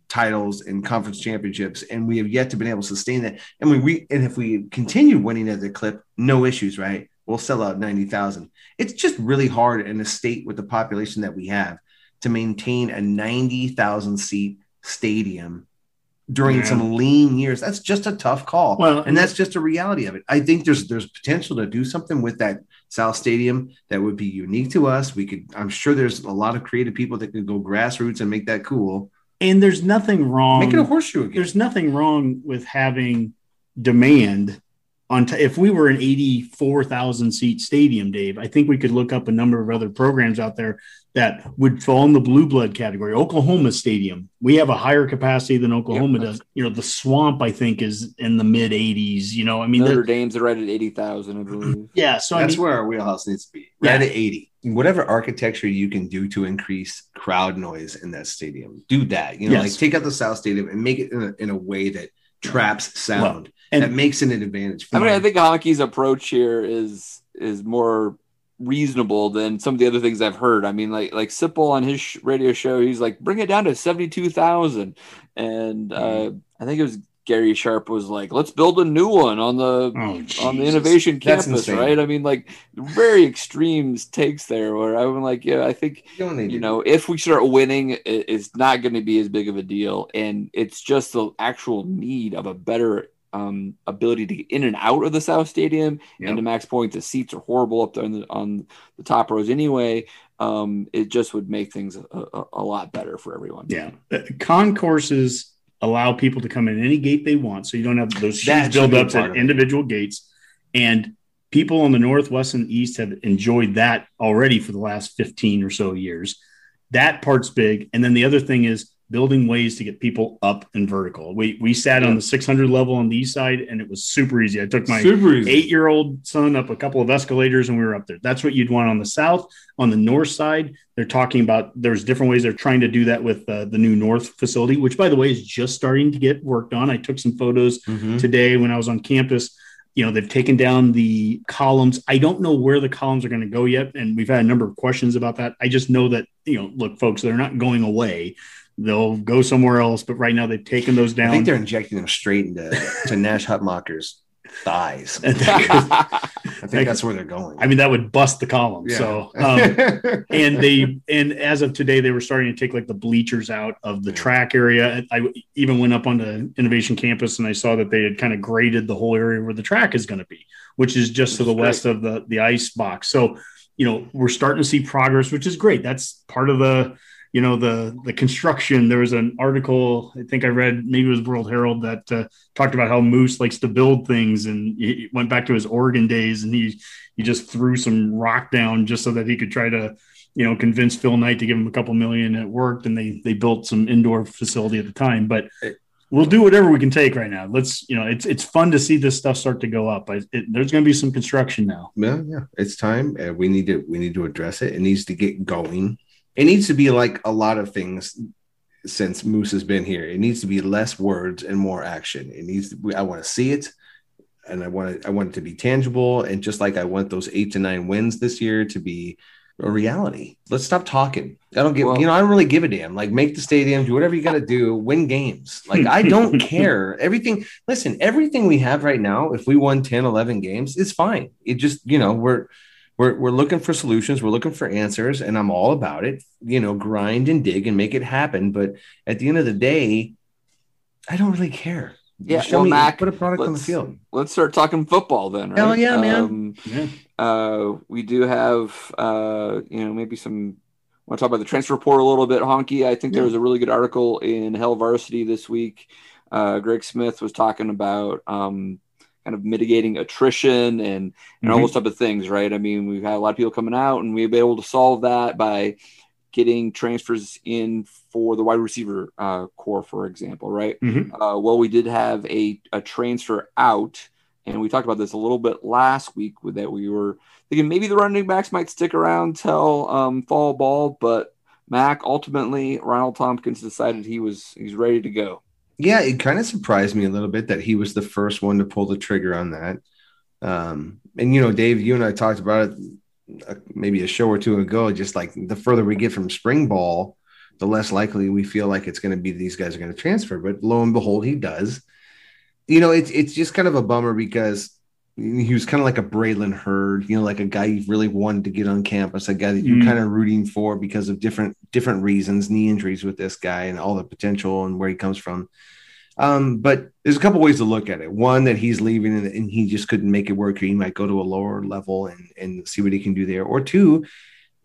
[SPEAKER 5] titles and conference championships, and we have yet to been able to sustain that. And we, we and if we continue winning at the clip, no issues, right? We'll sell out ninety thousand. It's just really hard in a state with the population that we have to maintain a ninety thousand seat stadium during
[SPEAKER 4] Yeah.
[SPEAKER 5] some lean years. That's just a tough call.
[SPEAKER 4] Well,
[SPEAKER 5] and that's just a reality of it. I think there's there's potential to do something with that South Stadium that would be unique to us. We could, I'm sure there's a lot of creative people that could go grassroots and make that cool.
[SPEAKER 4] And there's nothing wrong
[SPEAKER 5] Make it a horseshoe again.
[SPEAKER 4] there's nothing wrong with having demand on t- if we were an 84,000 seat stadium Dave I think we could look up a number of other programs out there that would fall in the blue blood category Oklahoma stadium we have a higher capacity than Oklahoma
[SPEAKER 5] Yep.
[SPEAKER 4] does you know the swamp I think is in the mid 80s you know I mean
[SPEAKER 3] Notre
[SPEAKER 4] there-
[SPEAKER 3] Dame's right at eighty thousand, I believe.
[SPEAKER 4] yeah so I
[SPEAKER 5] That's
[SPEAKER 4] mean,
[SPEAKER 5] where our wheelhouse needs to be.
[SPEAKER 4] Yeah.
[SPEAKER 5] Right at 80. Whatever architecture you can do to increase crowd noise in that stadium, do that. You know,
[SPEAKER 4] Yes.
[SPEAKER 5] like take out the South Stadium and make it in a, in a way that traps sound.
[SPEAKER 4] and-
[SPEAKER 5] that makes it an advantage.
[SPEAKER 3] I mean, I think Honky's approach here is is more reasonable than some of the other things I've heard. I mean, like like Sipple on his sh- radio show, he's like, bring it down to seventy two thousand, and uh, I think it was Gary Sharp was like, "Let's build a new one on the
[SPEAKER 4] Oh,
[SPEAKER 3] on the innovation
[SPEAKER 5] That's
[SPEAKER 3] campus,"
[SPEAKER 5] insane.
[SPEAKER 3] right? I mean, like very extreme takes there. Where I'm like, yeah, I think
[SPEAKER 5] You know,
[SPEAKER 3] you
[SPEAKER 5] do.
[SPEAKER 3] know, if we start winning, it's not going to be as big of a deal, and it's just the actual need of a better um, ability to get in and out of the South Stadium.
[SPEAKER 4] Yep.
[SPEAKER 3] And to Max point, the seats are horrible up there on the, on the top rows anyway. Um, it just would make things a, a, a lot better for everyone.
[SPEAKER 4] Yeah. Uh, Concourses allow people to come in any gate they want. So you don't have those huge buildups at individual gates. And people on the northwest and east have enjoyed that already for the last 15 or so years. That part's big. And then the other thing is building ways to get people up and vertical. We we sat on the 600 level on the east side and it was super easy. I took my eight year old son up a couple of escalators and we were up there. That's what you'd want on the south. On the north side, they're talking about there's different ways they're trying to do that with uh, the new north facility, which by the way is just starting to get worked on. I took some photos
[SPEAKER 5] Mhm.
[SPEAKER 4] today when I was on campus. You know, they've taken down the columns. I don't know where the columns are going to go yet. And we've had a number of questions about that. I just know that, you know, look, folks, they're not going away. They'll go somewhere else. But right now they've taken those down.
[SPEAKER 5] I think they're injecting them straight into to Nash Hutmacher's thighs. [LAUGHS] I think that's where they're going.
[SPEAKER 4] I mean, that would bust the column.
[SPEAKER 5] Yeah.
[SPEAKER 4] So, um, [LAUGHS] and they and as of today they were starting to take like the bleachers out of the
[SPEAKER 5] Yeah.
[SPEAKER 4] track area i even went up on the innovation campus and i saw that they had kind of graded the whole area where the track is going to be which is just to the
[SPEAKER 3] is
[SPEAKER 4] west of the the ice box so you know we're starting to see progress which is great that's part of the you know the the construction there was an article i think i read maybe it was world herald that uh, talked about how Moos likes to build things and he went back to his oregon days and he he just threw some rock down just so that he could try to you know convince phil knight to give him a couple million and it worked and they they built some indoor facility at the time but we'll do whatever we can take right now let's you know it's it's fun to see this stuff start to go up I, it, there's going to be some construction now
[SPEAKER 5] yeah, yeah, it's time. Uh, we need to we need to address it. It needs to get going. It needs to be like a lot of things since Moos has been here. It needs to be less words and more action. It needs. To, I want to see it, and I want it, I want it to be tangible. And just like I want those eight to nine wins this year to be a reality. Let's stop talking. I don't give.
[SPEAKER 3] Well-
[SPEAKER 5] you know, I don't really give a damn. Like make the stadium, do whatever you got to do, win games. Like I don't [LAUGHS] care. Everything. Listen, everything we have right now. If we won 10, 11 games, it's fine. It just you know we're we're, we're looking for solutions we're looking for answers and i'm all about it you know grind and dig and make it happen but at the end of the day i don't really care
[SPEAKER 3] Yeah,
[SPEAKER 5] Show
[SPEAKER 3] well,
[SPEAKER 5] me
[SPEAKER 3] Mac,
[SPEAKER 5] put a product on the field
[SPEAKER 3] Let's start talking football then. Right?
[SPEAKER 5] Hell yeah, man.
[SPEAKER 3] Um,
[SPEAKER 4] yeah
[SPEAKER 3] Uh, we do have, uh, you know, maybe some. I Want to talk about the transfer report a little bit, Honky? I think there was a really good article in Hail Varsity this week. Uh, Greg Smith was talking about um, kind of mitigating attrition and and all
[SPEAKER 4] Mhm.
[SPEAKER 3] those type of things, right? I mean, we've had a lot of people coming out, and we've been able to solve that by getting transfers in for the wide receiver uh, core, for example, right?
[SPEAKER 4] Mhm.
[SPEAKER 3] Uh, well, we did have a, a transfer out, and we talked about this a little bit last week with that we were thinking maybe the running backs might stick around till um, fall ball, but Mac ultimately Ronald Thompkins decided he was he's ready to go.
[SPEAKER 5] Yeah it kind of surprised me a little bit that he was the first one to pull the trigger on that. Um and you know dave you and i talked about it uh, maybe a show or two ago just like the further we get from spring ball the less likely we feel like it's going to be these guys are going to transfer. But lo and behold he does. You know it's it's just kind of a bummer because he was kind of like a Braylon Hurd, you know, like a guy you really wanted to get on campus, a guy that you're
[SPEAKER 4] Mm.
[SPEAKER 5] kind of rooting for because of different different reasons, knee injuries with this guy and all the potential and where he comes from. Um, but there's a couple ways to look at it. One that he's leaving and, and he just couldn't make it work, or he might go to a lower level and and see what he can do there. Or two,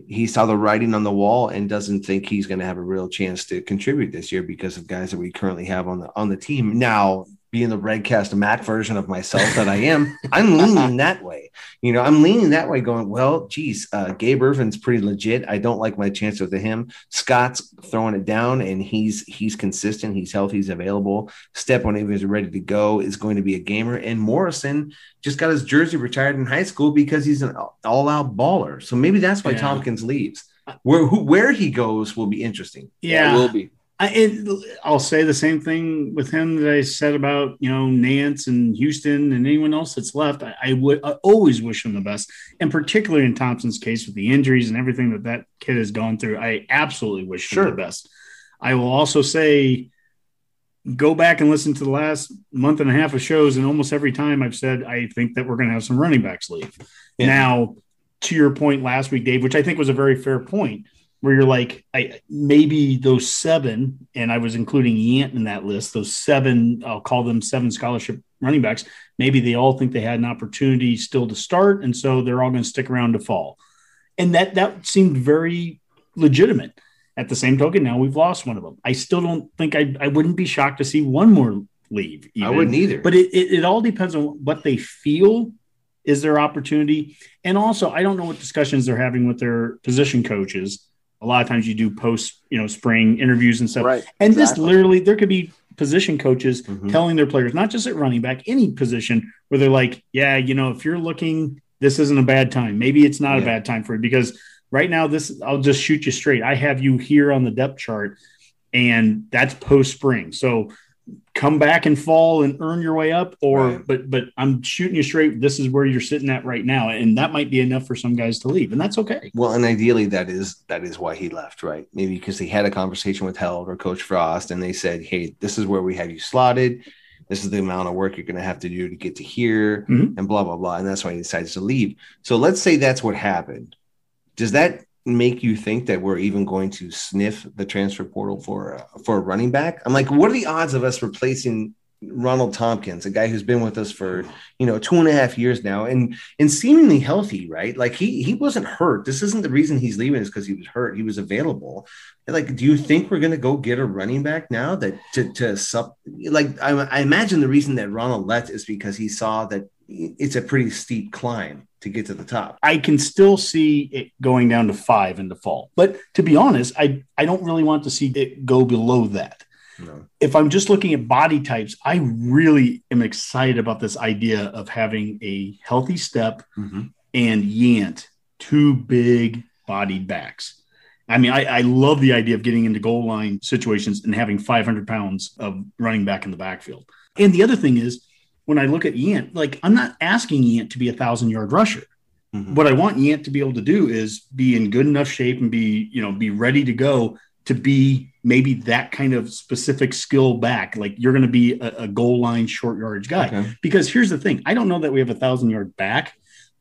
[SPEAKER 5] he saw the writing on the wall and doesn't think he's going to have a real chance to contribute this year because of guys that we currently have on the on the team. Now, being the Redcast Mac version of myself that I am, I'm leaning that way. You know, I'm leaning that way, going, well, geez, uh, Gabe Ervin's pretty legit. I don't like my chances with him. Scott's throwing it down, and he's he's consistent. He's healthy. He's available. Stepp when he's ready to go is going to be a gamer. And Morrison just got his jersey retired in high school because he's an all-out baller. So maybe that's why
[SPEAKER 4] Yeah.
[SPEAKER 5] Thompkins leaves. Where who, where he goes will be interesting.
[SPEAKER 4] yeah
[SPEAKER 3] it will be.
[SPEAKER 4] I, and I'll say the same thing with him that I said about you know Nance and Houston and anyone else that's left. I, I would I always wish him the best, and particularly in Thompson's case with the injuries and everything that that kid has gone through, I absolutely wish him the best. I will also say go back and listen to the last month and a half of shows, and almost every time I've said I think that we're going to have some running backs leave.
[SPEAKER 5] Yeah.
[SPEAKER 4] Now, to your point last week, Dave, which I think was a very fair point, where you're like, I maybe those seven, and I was including Yant in that list. Those seven, I'll call them seven scholarship running backs. Maybe they all think they had an opportunity still to start, and so they're all going to stick around to fall. And that that seemed very legitimate. At the same token, now we've lost one of them. I still don't think I, I wouldn't be shocked to see one more leave.
[SPEAKER 5] I wouldn't either.
[SPEAKER 4] But it, it, it all depends on what they feel is their opportunity. And also, I don't know what discussions they're having with their position coaches. A lot of times you do post, you know, spring interviews and stuff.
[SPEAKER 3] Right,
[SPEAKER 4] And this literally, there could be position coaches
[SPEAKER 5] Mhm.
[SPEAKER 4] telling their players, not just at running back, any position where they're like, yeah, you know, if you're looking, this isn't a bad time. Maybe it's not a bad time for it because right now, this, I'll just shoot you straight. I have you here on the depth chart, and that's post spring. So come back and fall and earn your way up, or
[SPEAKER 5] Right.
[SPEAKER 4] but but I'm shooting you straight. This is where you're sitting at right now, and that might be enough for some guys to leave, and that's okay.
[SPEAKER 5] Well, and ideally, that is that is why he left, right? Maybe because he had a conversation with Held or Coach Frost, and they said, "Hey, this is where we have you slotted. This is the amount of work you're going to have to do to get to here,
[SPEAKER 4] Mhm.
[SPEAKER 5] and blah blah blah." And that's why he decides to leave. So let's say that's what happened. Does that make you think that we're even going to sniff the transfer portal for uh, for a running back? I'm like, what are the odds of us replacing Ronald Thompkins, a guy who's been with us for you know two and a half years now, and and seemingly healthy, right? Like he he wasn't hurt. This isn't the reason he's leaving is because he was hurt. He was available. Like, do you think we're gonna go get a running back now that to to sup? Like, I, I imagine the reason that Ronald left is because he saw that it's a pretty steep climb to get to the top.
[SPEAKER 4] I can still see it going down to five in the fall, but to be honest, I I don't really want to see it go below that.
[SPEAKER 5] No.
[SPEAKER 4] if I'm just looking at body types, I really am excited about this idea of having a healthy Stepp
[SPEAKER 5] Mhm.
[SPEAKER 4] and Yant, two big bodied backs. I mean, I, I love the idea of getting into goal line situations and having 500 pounds of running back in the backfield. And the other thing is, when I look at Yant, like I'm not asking Yant to be a thousand yard rusher.
[SPEAKER 5] Mhm.
[SPEAKER 4] What I want Yant to be able to do is be in good enough shape and be, you know, be ready to go to be maybe that kind of specific skill back. Like you're going to be a, a goal line short yardage guy.
[SPEAKER 5] Okay.
[SPEAKER 4] Because here's the thing I don't know that we have a thousand yard back,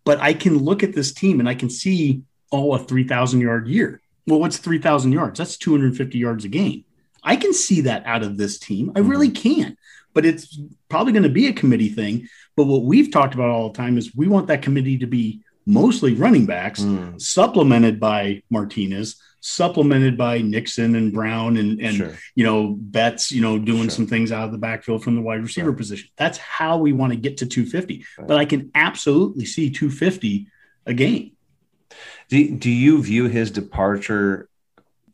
[SPEAKER 4] but I can look at this team and I can see, oh, a 3,000 yard year. Well, what's 3,000 yards? That's 250 yards a game. I can see that out of this team. I really can. But it's probably going to be a committee thing. But what we've talked about all the time is we want that committee to be mostly running backs,
[SPEAKER 5] Mm,
[SPEAKER 4] supplemented by Martinez, supplemented by Nixon and Brown and, and
[SPEAKER 5] sure.
[SPEAKER 4] you know, Betts, you know, doing
[SPEAKER 5] Sure.
[SPEAKER 4] some things out of the backfield from the wide receiver
[SPEAKER 5] Right.
[SPEAKER 4] position. That's how we want to get to 250.
[SPEAKER 5] Right.
[SPEAKER 4] But I can absolutely see 250 a game.
[SPEAKER 5] Do, do you view his departure?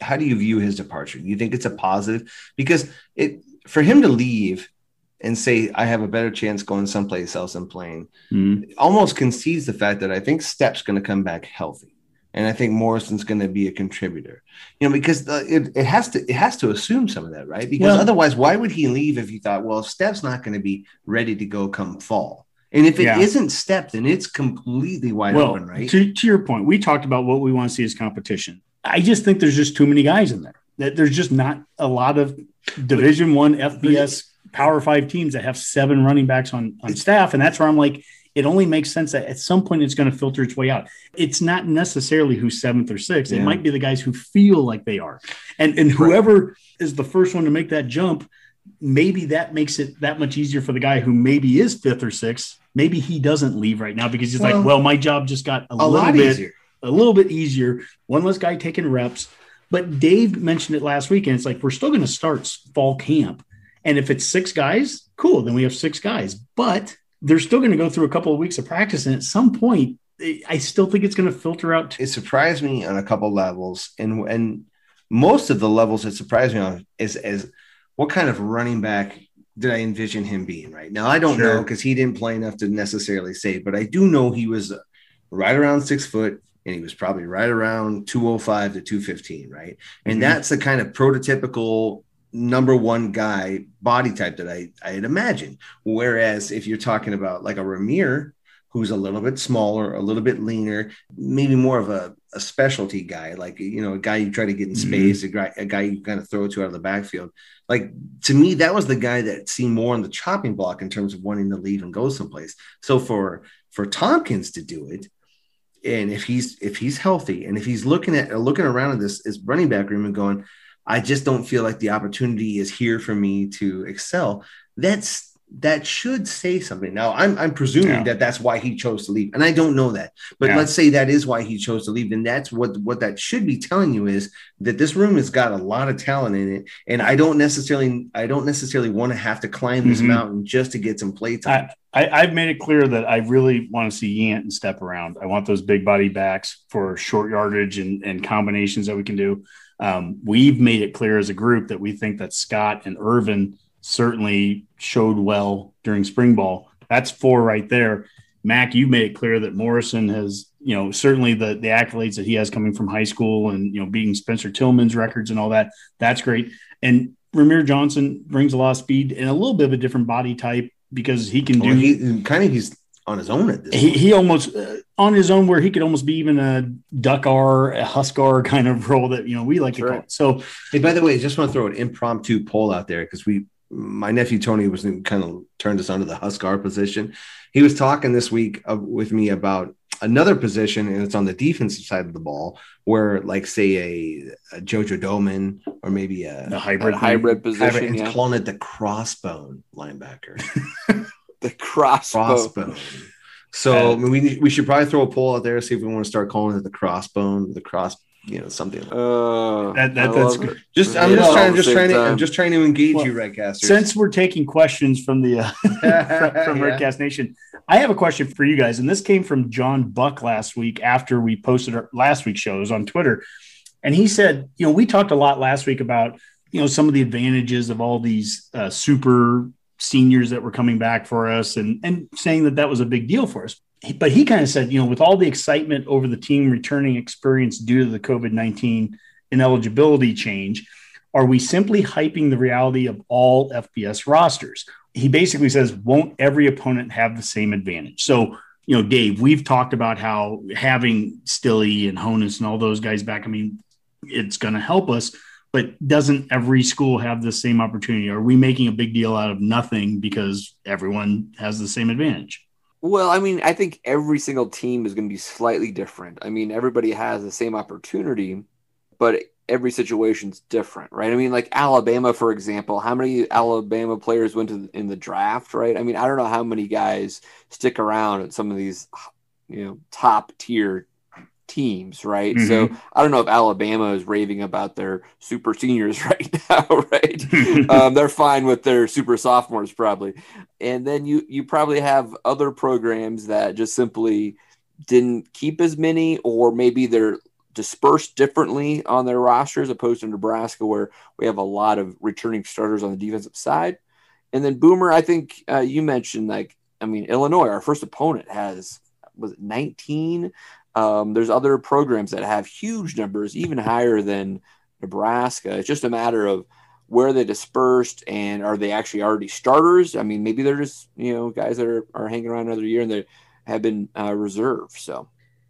[SPEAKER 5] How do you view his departure? Do you think it's a positive? Because it for him to leave and say, I have a better chance going someplace else and playing, almost concedes the fact that I think Stepp's going to come back healthy. And I think Morrison's going to be a contributor, you know, because uh, it, it has to it has to assume some of that, right? Because
[SPEAKER 4] Well-
[SPEAKER 5] otherwise, why would he leave if he thought, well, Stepp's not going to be ready to go come fall? And if it
[SPEAKER 4] Yeah.
[SPEAKER 5] not Stepp, then it's completely wide
[SPEAKER 4] well,
[SPEAKER 5] open, right?
[SPEAKER 4] to, to your point, we talked about what we want to see as competition. I just think there's just too many guys in there. That there's just not a lot of Division One FBS Power Five teams that have seven running backs on, on staff, and that's where I'm like, it only makes sense that at some point it's going to filter its way out. It's not necessarily who's seventh or sixth. It might be the guys who feel like they are, and and whoever is the first one to make that jump, maybe that makes it that much easier for the guy who maybe is fifth or sixth. Maybe he doesn't leave right now because he's
[SPEAKER 5] Well,
[SPEAKER 4] like, well, my job just got a,
[SPEAKER 5] a
[SPEAKER 4] little bit
[SPEAKER 5] easier.
[SPEAKER 4] a little bit easier. One less guy taking reps. But Dave mentioned it last week, and it's like we're still going to start fall camp. And if it's six guys, cool, then we have six guys. But they're still going to go through a couple of weeks of practice. And at some point, I still think it's going to filter out.
[SPEAKER 5] It surprised me on a couple levels, and and most of the levels that surprised me on is as what kind of running back did I envision him being? Right now, I don't
[SPEAKER 4] Sure.
[SPEAKER 5] know because he didn't play enough to necessarily say, but I do know he was right around six foot. And he was probably right around 205 to 215, right? And
[SPEAKER 4] Mhm.
[SPEAKER 5] that's the kind of prototypical number one guy body type that I, I had imagined. Whereas if you're talking about like a Rahmir, who's a little bit smaller, a little bit leaner, maybe more of a, a specialty guy, like you know, a guy you try to get in
[SPEAKER 4] Mhm.
[SPEAKER 5] space, a guy, a guy you kind of throw to out of the backfield. Like to me, that was the guy that seemed more on the chopping block in terms of wanting to leave and go someplace. So for for Thompkins to do it, and if he's if he's healthy and if he's looking at looking around at this this running back room and going, I just don't feel like the opportunity is here for me to excel. That's that should say something. Now I'm I'm presuming
[SPEAKER 4] Yeah.
[SPEAKER 5] that that's why he chose to leave, and I don't know that, but
[SPEAKER 4] Yeah.
[SPEAKER 5] let's say that is why he chose to leave, then that's what what that should be telling you is that this room has got a lot of talent in it, and I don't necessarily I don't necessarily want to have to climb this
[SPEAKER 4] Mhm.
[SPEAKER 5] mountain just to get some play time.
[SPEAKER 4] I, I've made it clear that I really want to see Yant and Stepp around. I want those big body backs for short yardage and, and combinations that we can do. Um, we've made it clear as a group that we think that Scott and Ervin certainly showed well during spring ball. That's four right there. Mac, you've made it clear that Morrison has, you know, certainly the the accolades that he has coming from high school and you know beating Spencer Tillman's records and all that. That's great. And Rahmir Johnson brings a lot of speed and a little bit of a different body type because he can do
[SPEAKER 5] he kind of he's on his own at this.
[SPEAKER 4] he,
[SPEAKER 5] point.
[SPEAKER 4] he almost uh, on his own where he could almost be even a duck R, a huskar kind of role that you know we like to
[SPEAKER 3] That's
[SPEAKER 4] call it. So
[SPEAKER 5] Hey, by the way, I just want to throw an impromptu poll out there because we, my nephew Tony was in, kind of turned us onto the Huskar position. He was talking this week uh, with me about another position, and it's on the defensive side of the ball, where like say a, a Jojo Domann or maybe a,
[SPEAKER 4] the hybrid,
[SPEAKER 3] That hybrid
[SPEAKER 5] hybrid-
[SPEAKER 3] position,
[SPEAKER 5] and
[SPEAKER 3] yeah.
[SPEAKER 5] calling it the crossbone linebacker. [LAUGHS]
[SPEAKER 3] The crossbow.
[SPEAKER 5] crossbone. So I mean, we we should probably throw a poll out there see if we want to start calling it the crossbone, the cross, you know, something. Like that.
[SPEAKER 3] Uh,
[SPEAKER 4] That- that- that's good.
[SPEAKER 3] it.
[SPEAKER 5] Just I'm
[SPEAKER 3] Yeah,
[SPEAKER 5] just trying, just
[SPEAKER 3] same
[SPEAKER 5] trying to, I'm just trying to engage
[SPEAKER 4] Well,
[SPEAKER 5] you, Redcasters.
[SPEAKER 4] Since we're taking questions from the uh, [LAUGHS] from, [LAUGHS] from
[SPEAKER 5] Yeah.
[SPEAKER 4] Redcast Nation, I have a question for you guys, and this came from John Buck last week after we posted our last week's shows on Twitter, and he said, you know, we talked a lot last week about you know some of the advantages of all these uh, super seniors that were coming back for us, and and saying that that was a big deal for us. But he kind of said, you know, with all the excitement over the team returning experience due to the COVID nineteen ineligibility change, are we simply hyping the reality of all FBS rosters? He basically says, won't every opponent have the same advantage? So, you know, Dave, we've talked about how having Stille and Honas and all those guys back, I mean, it's going to help us, but doesn't every school have the same opportunity? Are we making a big deal out of nothing because everyone has the same advantage?
[SPEAKER 3] Well, I mean, I think every single team is going to be slightly different. I mean, everybody has the same opportunity, but every situation's different, right? I mean, like Alabama, for example, how many Alabama players went to the, in the draft, right? I mean, I don't know how many guys stick around at some of these, you know, top tier teams, right? So I don't know if Alabama is raving about their super seniors [LAUGHS] right now, right? um, they're fine with their super sophomores probably and then you you probably have other programs that just simply didn't keep as many or maybe they're dispersed differently on their roster as opposed to nebraska where we have a lot of returning starters on the defensive side and then boomer i think uh, you mentioned like i mean illinois our first opponent has was it 19 um, there's other programs that have huge numbers even higher than nebraska it's just a matter of where they dispersed and are they actually already starters? I mean, maybe they're just you know guys that are, are hanging around another year and they have been uh, reserved. So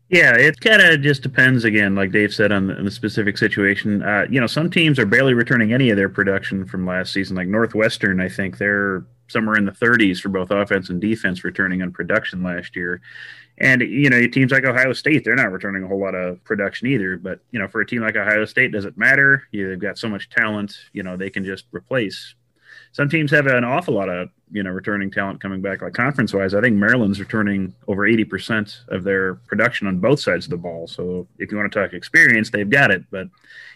[SPEAKER 6] Yeah, it kind of just depends again, like Dave said, on the, on the specific situation. Uh, you know, some teams are barely returning any of their production from last season. Like Northwestern, I think they're somewhere in the 30s for both offense and defense returning on production last year. And you know, teams like Ohio State, they're not returning a whole lot of production either. But you know, for a team like Ohio State, does it matter? You, they've got so much talent. You know, they can just replace. Some teams have an awful lot of you know returning talent coming back. Like conference wise, I think Maryland's returning over eighty percent of their production on both sides of the ball. So if you want to talk experience, they've got it. But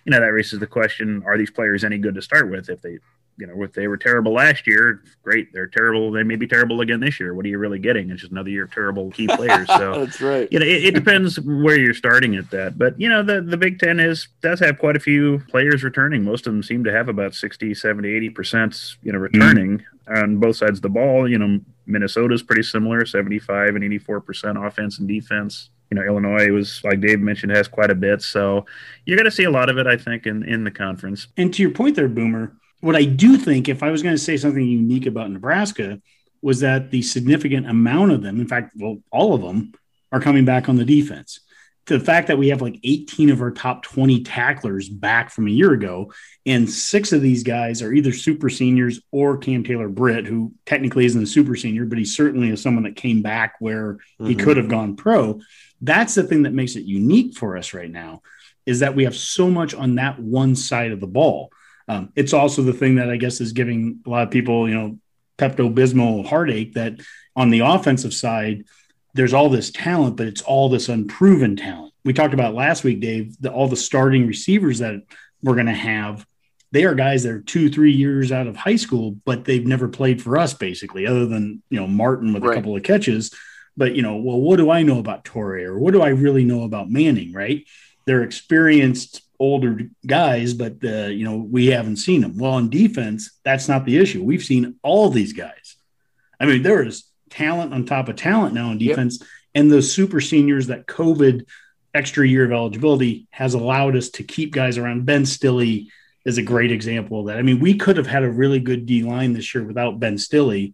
[SPEAKER 6] you know that raises the question: Are these players any good to start with? If they you know, if they were terrible last year, great. They're terrible. They may be terrible again this year. What are you really getting? It's just another year of terrible key players. So [LAUGHS]
[SPEAKER 3] that's right.
[SPEAKER 6] you know, it, it depends where you're starting at that. But, you know, the, the Big Ten is does have quite a few players returning. Most of them seem to have about 60, 70, 80%, you know, returning on both sides of the ball. You know, Minnesota's pretty similar, 75 and 84% offense and defense. You know, Illinois was, like Dave mentioned, has quite a bit. So you're going to see a lot of it, I think, in, in the conference.
[SPEAKER 4] And to your point there, Boomer, what I do think, if I was going to say something unique about Nebraska, was that the significant amount of them, in fact, well, all of them are coming back on the defense. To the fact that we have like 18 of our top 20 tacklers back from a year ago, and six of these guys are either super seniors or Cam Taylor Britt, who technically isn't a super senior, but he certainly is someone that came back where mm-hmm. he could have gone pro. That's the thing that makes it unique for us right now, is that we have so much on that one side of the ball. Um, it's also the thing that I guess is giving a lot of people, you know, Pepto Bismol heartache that on the offensive side, there's all this talent, but it's all this unproven talent. We talked about last week, Dave, the, all the starting receivers that we're going to have. They are guys that are two, three years out of high school, but they've never played for us, basically, other than you know Martin with right. a couple of catches. But you know, well, what do I know about Toure, or what do I really know about Manning? Right? They're experienced older guys, but uh, you know we haven't seen them. Well, in defense, that's not the issue. We've seen all these guys. I mean, there is talent on top of talent now in defense, yep. and those super seniors that COVID extra year of eligibility has allowed us to keep guys around. Ben Stille is a great example of that. I mean, we could have had a really good D line this year without Ben Stille,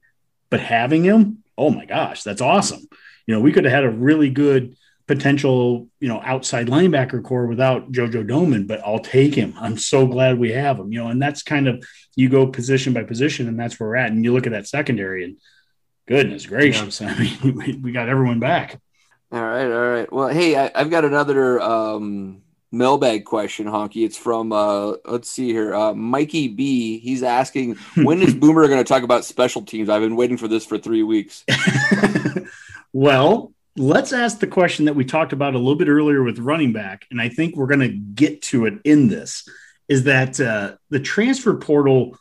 [SPEAKER 4] but having him, oh my gosh, that's awesome. You know, we could have had a really good potential, you know, outside linebacker core without Jojo Domann, but I'll take him. I'm so glad we have him, you know, and that's kind of you go position by position, and that's where we're at. And you look at that secondary, and goodness gracious, yeah. [LAUGHS] I mean, we, we, got everyone back.
[SPEAKER 3] All right, all right. Well, hey, I, have got another um, mailbag question, Honky. It's from uh, let's see here, uh, Mikey B. He's asking, [LAUGHS] when is Boomer going to talk about special teams? I've been waiting for this for three weeks. [LAUGHS]
[SPEAKER 4] well, let's ask the question that we talked about a little bit earlier with running back, and I think we're going to get to it in this. Is that uh, the transfer portal?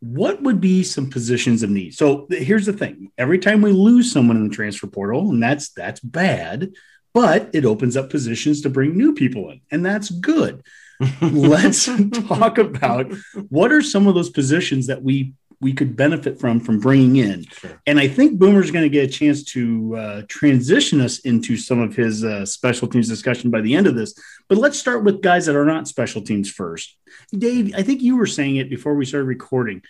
[SPEAKER 4] What would be some positions of need? So here's the thing: every time we lose someone in the transfer portal, and that's that's bad, but it opens up positions to bring new people in, and that's good. [LAUGHS] Let's talk about what are some of those positions that we we could benefit from from bringing in. Sure. And I think Boomer's going to get a chance to uh, transition us into some of his uh, special teams discussion by the end of this. But let's start with guys that are not special teams first. Dave, I think you were saying it before we started recording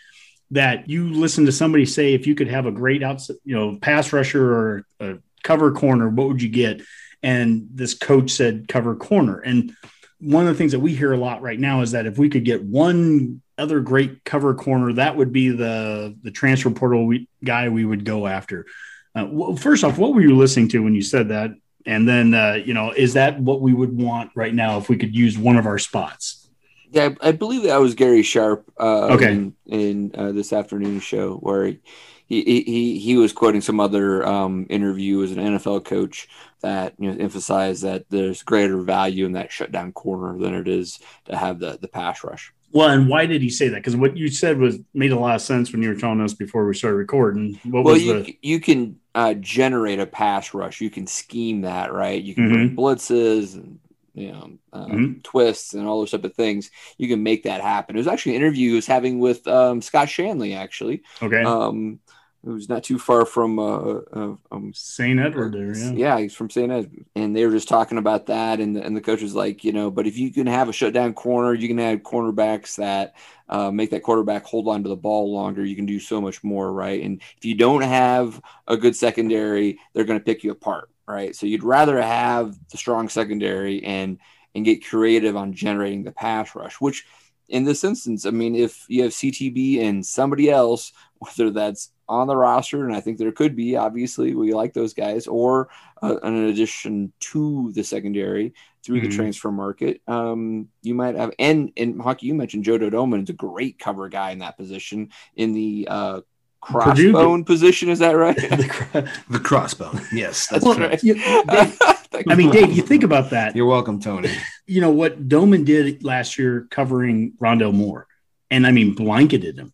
[SPEAKER 4] that you listened to somebody say if you could have a great outside, you know, pass rusher or a cover corner, what would you get? And this coach said cover corner. And one of the things that we hear a lot right now is that if we could get one other great cover corner, that would be the the transfer portal we, guy we would go after. Uh, well, first off, what were you listening to when you said that? And then, uh, you know, is that what we would want right now if we could use one of our spots?
[SPEAKER 3] Yeah, I, I believe that was Gary Sharp. Uh, okay. In, in uh, this afternoon show where he, he he he was quoting some other um, interview as an NFL coach that you know emphasized that there's greater value in that shutdown corner than it is to have the the pass rush.
[SPEAKER 4] Well, and why did he say that? Because what you said was made a lot of sense when you were telling us before we started recording. What
[SPEAKER 3] well, you, the... you can uh, generate a pass rush. You can scheme that, right? You can mm-hmm. blitzes and you know um, mm-hmm. twists and all those type of things. You can make that happen. It was actually an interview he was having with um, Scott Shanle actually.
[SPEAKER 4] Okay.
[SPEAKER 3] Um, who's not too far from uh, uh, um,
[SPEAKER 4] St. Edward there. Yeah.
[SPEAKER 3] yeah, he's from St. Edward. And they were just talking about that. And the, and the coach was like, you know, but if you can have a shutdown corner, you can have cornerbacks that uh, make that quarterback hold on to the ball longer. You can do so much more, right? And if you don't have a good secondary, they're going to pick you apart, right? So you'd rather have the strong secondary and and get creative on generating the pass rush, which in this instance, I mean, if you have CTB and somebody else, [LAUGHS] whether that's on the roster, and I think there could be. Obviously, we like those guys, or uh, an addition to the secondary through mm-hmm. the transfer market. Um, you might have, and in hockey, you mentioned Jojo Domann is a great cover guy in that position in the uh, crossbone position. Is that right? [LAUGHS]
[SPEAKER 5] the, the, crossbone. Yes, [LAUGHS] that's well, right. You,
[SPEAKER 4] Dave, [LAUGHS] I mean, Dave, you think about that.
[SPEAKER 5] You're welcome, Tony.
[SPEAKER 4] You know what Domann did last year covering Rondale Moore, and I mean blanketed him.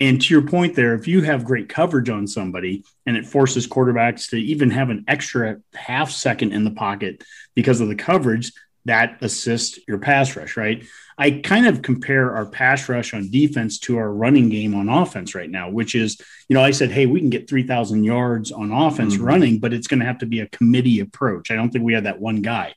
[SPEAKER 4] And to your point there, if you have great coverage on somebody and it forces quarterbacks to even have an extra half second in the pocket because of the coverage, that assists your pass rush, right? I kind of compare our pass rush on defense to our running game on offense right now, which is, you know, I said, hey, we can get 3,000 yards on offense mm-hmm. running, but it's going to have to be a committee approach. I don't think we have that one guy.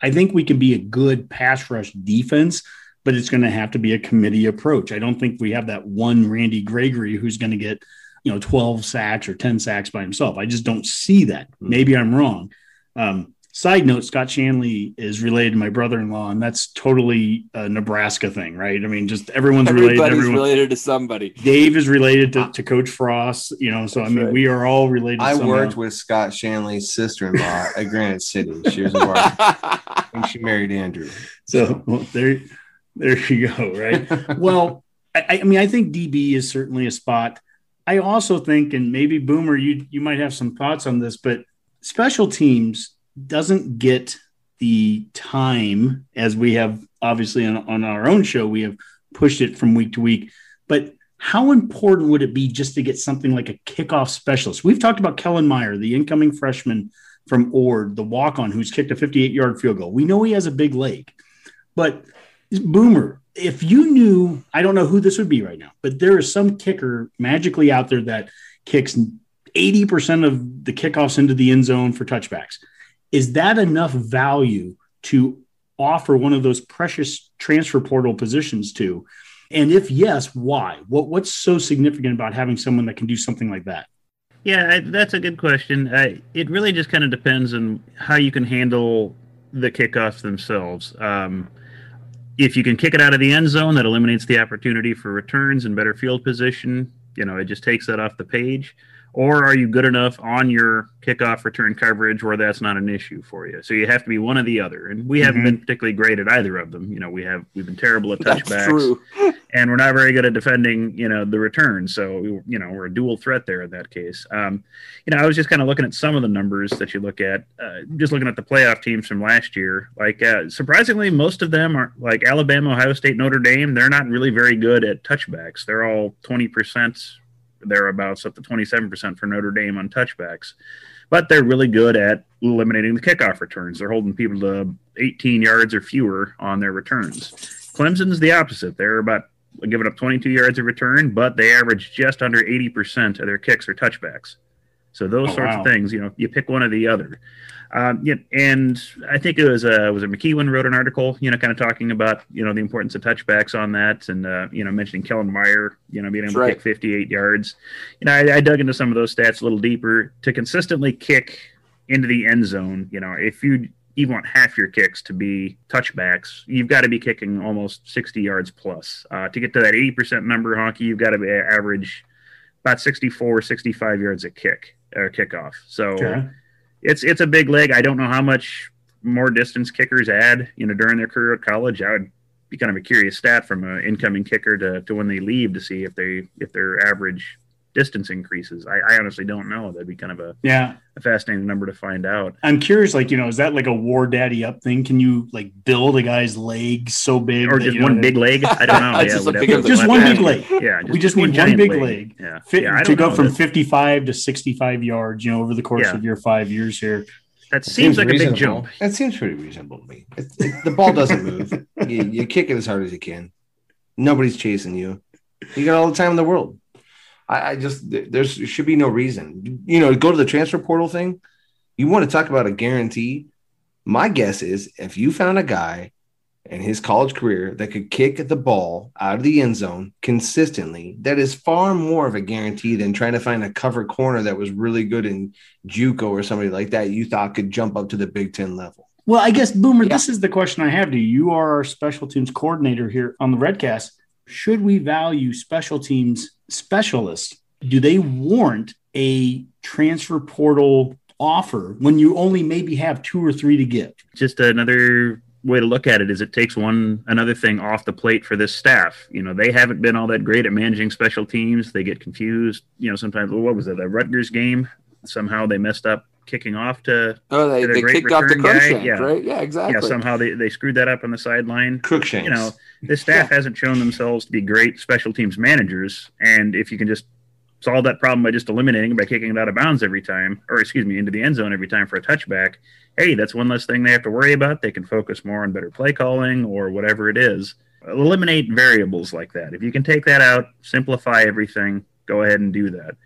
[SPEAKER 4] I think we can be a good pass rush defense but it's going to have to be a committee approach. I don't think we have that one Randy Gregory who's going to get you know 12 sacks or 10 sacks by himself. I just don't see that. Maybe I'm wrong. Um, Side note: Scott Shanle is related to my brother-in-law, and that's totally a Nebraska thing, right? I mean, just everyone's
[SPEAKER 3] Everybody's
[SPEAKER 4] related. Everyone,
[SPEAKER 3] related to somebody.
[SPEAKER 4] Dave is related to, to Coach Frost, you know. So I mean,
[SPEAKER 3] right.
[SPEAKER 4] we are all related.
[SPEAKER 5] I
[SPEAKER 4] somehow.
[SPEAKER 5] worked with Scott Shanle's sister-in-law at [LAUGHS] Granite City. She was a bar- and she married Andrew.
[SPEAKER 4] So well, there, there you go. Right. [LAUGHS] well, I, I mean, I think DB is certainly a spot. I also think, and maybe Boomer, you you might have some thoughts on this, but special teams doesn't get the time as we have obviously on, on our own show. We have pushed it from week to week, but how important would it be just to get something like a kickoff specialist? We've talked about Kellen Meyer, the incoming freshman from Ord, the walk on who's kicked a 58 yard field goal. We know he has a big leg, but Boomer, if you knew, I don't know who this would be right now, but there is some kicker magically out there that kicks 80% of the kickoffs into the end zone for touchbacks. Is that enough value to offer one of those precious transfer portal positions to? And if yes, why? What, what's so significant about having someone that can do something like that?
[SPEAKER 6] Yeah, I, that's a good question. I, it really just kind of depends on how you can handle the kickoffs themselves. Um, if you can kick it out of the end zone, that eliminates the opportunity for returns and better field position. You know, it just takes that off the page. Or are you good enough on your kickoff return coverage where that's not an issue for you? So you have to be one or the other. And we haven't
[SPEAKER 4] Mhm.
[SPEAKER 6] been particularly great at either of them. You know, we have we've been terrible at
[SPEAKER 3] That's
[SPEAKER 6] touchbacks
[SPEAKER 3] true. [LAUGHS]
[SPEAKER 6] and we're not very good at defending, you know, the return. So, we- you know, we're a dual threat there in that case. Um, you know, I was just kind of looking at some of the numbers that you look at, uh, just looking at the playoff teams from last year. Like, uh, surprisingly, most of them are like Alabama, Ohio State, Notre Dame. They're not really very good at touchbacks. They're all 20% thereabouts, up to 27% for Notre Dame on touchbacks. But they're really good at eliminating the kickoff returns. They're holding people to 18 yards or fewer on their returns. Clemson's the opposite. They're about giving up 22 yards of return, but they average just under 80% of their kicks are touchbacks. So those
[SPEAKER 4] Oh,
[SPEAKER 6] sorts
[SPEAKER 4] wow.
[SPEAKER 6] of things, you know, you pick one or the other. Um, yeah, and I think it was uh, was it McKewon wrote an article, you know, kind of talking about you know the importance of touchbacks on that, and uh, you know mentioning Kellen Meyer, you know, being able
[SPEAKER 3] That's
[SPEAKER 6] to
[SPEAKER 3] right.
[SPEAKER 6] kick 58 yards. You know, I, I dug into some of those stats a little deeper to consistently kick into the end zone. You know, if you you want half your kicks to be touchbacks, you've got to be kicking almost 60 yards plus. Uh, to get to that 80% number, Honky, you've got to be average about 64, 65 yards a kick or kickoff. So
[SPEAKER 4] Okay.
[SPEAKER 6] It's it's a big leg. I don't know how much more distance kickers add, you know, during their career at college. I would be kind of a curious stat from an incoming kicker to, to when they leave to see if they if their average distance increases. I, I honestly don't know. That'd be kind of a,
[SPEAKER 4] Yeah.
[SPEAKER 6] a fascinating number to find out.
[SPEAKER 4] I'm curious, like, you know, is that like a war daddy up thing? Can you like build a guy's legs so big
[SPEAKER 6] Or
[SPEAKER 4] that,
[SPEAKER 6] just
[SPEAKER 4] you know,
[SPEAKER 6] one big leg. I don't [LAUGHS] know. Yeah,
[SPEAKER 3] just a
[SPEAKER 6] we'd have
[SPEAKER 3] bigger
[SPEAKER 6] to-
[SPEAKER 3] than
[SPEAKER 4] just one big leg.
[SPEAKER 6] Yeah,
[SPEAKER 4] we just need one big leg.
[SPEAKER 6] Yeah,
[SPEAKER 4] Fit,
[SPEAKER 6] yeah.
[SPEAKER 4] To go
[SPEAKER 6] know.
[SPEAKER 4] from
[SPEAKER 6] That-
[SPEAKER 4] 55 to 65 yards, you know, over the course
[SPEAKER 6] Yeah.
[SPEAKER 4] of your five years here.
[SPEAKER 6] That seems like a big jump.
[SPEAKER 5] That seems pretty reasonable to me. It, it, the ball doesn't move. [LAUGHS] you, you kick it as hard as you can. Nobody's chasing you. You got all the time in the world. I, I just there should be no reason. You know, go to the transfer portal thing. You want to talk about a guarantee? My guess is if you found a guy in his college career that could kick the ball out of the end zone consistently, that is far more of a guarantee than trying to find a cover corner that was really good in JUCO or somebody like that you thought could jump up to the Big Ten level.
[SPEAKER 4] Well, I guess, Boomer,
[SPEAKER 3] Yeah.
[SPEAKER 4] this is the question I have to you. You are our special teams coordinator here on the Redcast. Should we value special teams specialists? Do they warrant a transfer portal offer when you only maybe have two or three to give?
[SPEAKER 6] just another way to look at it is it takes one another thing off the plate for this staff. You know, they haven't been all that great at managing special teams. They get confused. You know, sometimes well, what was it? The Rutgers game. Somehow they messed up kicking off to
[SPEAKER 3] Oh, they,
[SPEAKER 6] Did
[SPEAKER 3] they kicked off the
[SPEAKER 6] return
[SPEAKER 3] Cruickshank,
[SPEAKER 6] yeah.
[SPEAKER 3] right? Yeah, exactly.
[SPEAKER 6] yeah. Somehow they, they screwed that up on the sideline.
[SPEAKER 5] Cruickshanks.
[SPEAKER 6] You know, this staff hasn't shown themselves to be great special teams managers. And if you can just solve that problem by just eliminating it by kicking it out of bounds every time, or excuse me, into the end zone every time for a touchback, hey, that's one less thing they have to worry about. They can focus more on better play calling or whatever it is. Eliminate variables like that. If you can take that out, simplify everything, go ahead and do that.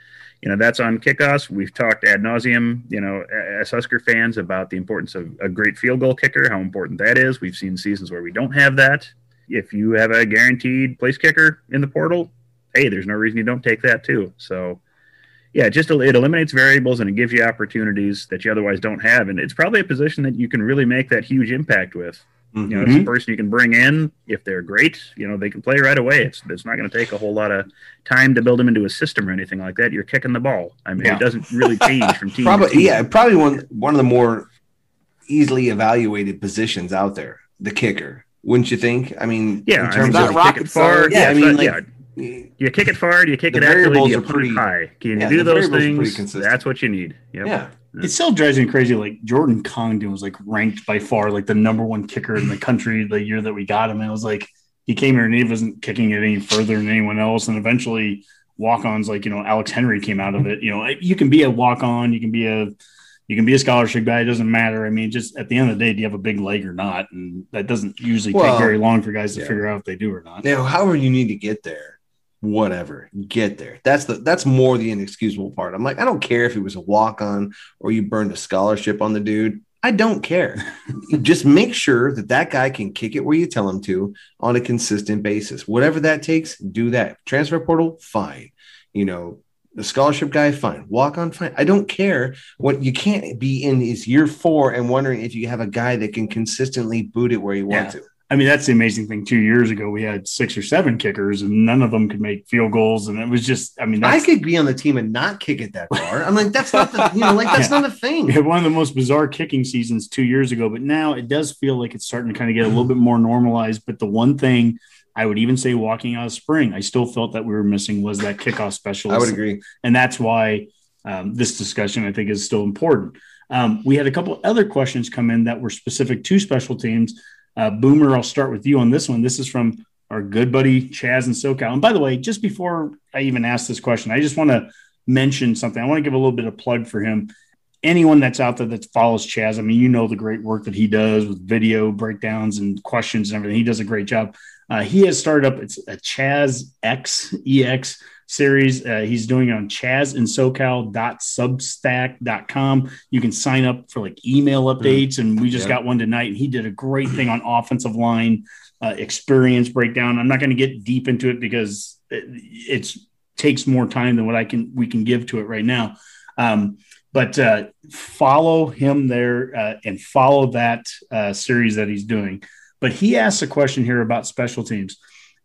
[SPEAKER 6] You know, that's on kickoffs. We've talked ad nauseum, you know, as Husker fans about the importance of a great field goal kicker, how important that is. We've seen seasons where we don't have that. If you have a guaranteed place kicker in the portal, hey, there's no reason you don't take that too. So, yeah, just it eliminates variables and it gives you opportunities that you otherwise don't have, and it's probably a position that you can really make that huge impact with. Mm-hmm. You know, it's a person you can bring in if they're great. You know, they can play right away. It's it's not going to take a whole lot of time to build them into a system or anything like that. You're kicking the ball. I mean, yeah. it doesn't really [LAUGHS] change from team.
[SPEAKER 5] probably,
[SPEAKER 6] team.
[SPEAKER 5] yeah, probably one one of the more easily evaluated positions out there, the kicker. Wouldn't you think? I mean,
[SPEAKER 6] yeah,
[SPEAKER 5] in
[SPEAKER 6] terms I mean, of rocket far, yeah, yeah, I mean, like, yeah you kick it far, you kick it accurately, you put pretty, it high. Can yeah, you do those things? That's what you need. Yep.
[SPEAKER 4] Yeah. It still drives me crazy. Like Jordan Congdon was like ranked by far like the number one kicker in the country the year that we got him. And it was like he came here and he wasn't kicking it any further than anyone else. And eventually walk-ons like you know Alex Henery came out of it. You know, you can be a walk-on, you can be a you can be a scholarship guy. It doesn't matter. I mean, just at the end of the day, do you have a big leg or not? And that doesn't usually well, take very long for guys to yeah. figure out if they do or not.
[SPEAKER 5] Now, however you need to get there whatever get there. That's the that's more the inexcusable part. I'm like i don't care if it was a walk-on or you burned a scholarship on the dude. I don't care. [LAUGHS] Just make sure that that guy can kick it where you tell him to on a consistent basis. Whatever that takes do that. Transfer portal fine. You know the scholarship guy fine. Walk on fine. I don't care. What you can't be in is year four and wondering if you have a guy that can consistently boot it where you want yeah. to
[SPEAKER 4] I mean, that's the amazing thing. Two years ago, we had six or seven kickers, and none of them could make field goals. And it was just, I mean,
[SPEAKER 5] I could be on the team and not kick it that far. I'm like, that's not the, you know, like that's [LAUGHS] yeah. not a thing.
[SPEAKER 4] We had one of the most bizarre kicking seasons two years ago, but now it does feel like it's starting to kind of get a little bit more normalized. But the one thing I would even say, walking out of spring, I still felt that we were missing was that kickoff specialist.
[SPEAKER 5] I would agree,
[SPEAKER 4] and that's why um, this discussion I think is still important. Um, we had a couple other questions come in that were specific to special teams. Uh, Boomer, I'll start with you on this one. This is from our good buddy Chaz and SoCal. And by the way, just before I even ask this question, I just want to mention something. I want to give a little bit of plug for him. Anyone that's out there that follows Chaz, I mean, you know the great work that he does with video breakdowns and questions and everything. He does a great job. Uh, he has started up it's a Chaz X EX series. Uh, he's doing on it on chazandsocal.substack.com. You can sign up for like email mm-hmm. updates, and we just yeah. got one tonight, and he did a great thing on offensive line uh, experience breakdown. I'm not going to get deep into it because it it's, takes more time than what I can we can give to it right now. Um, but uh, follow him there uh, and follow that uh, series that he's doing. But he asked a question here about special teams.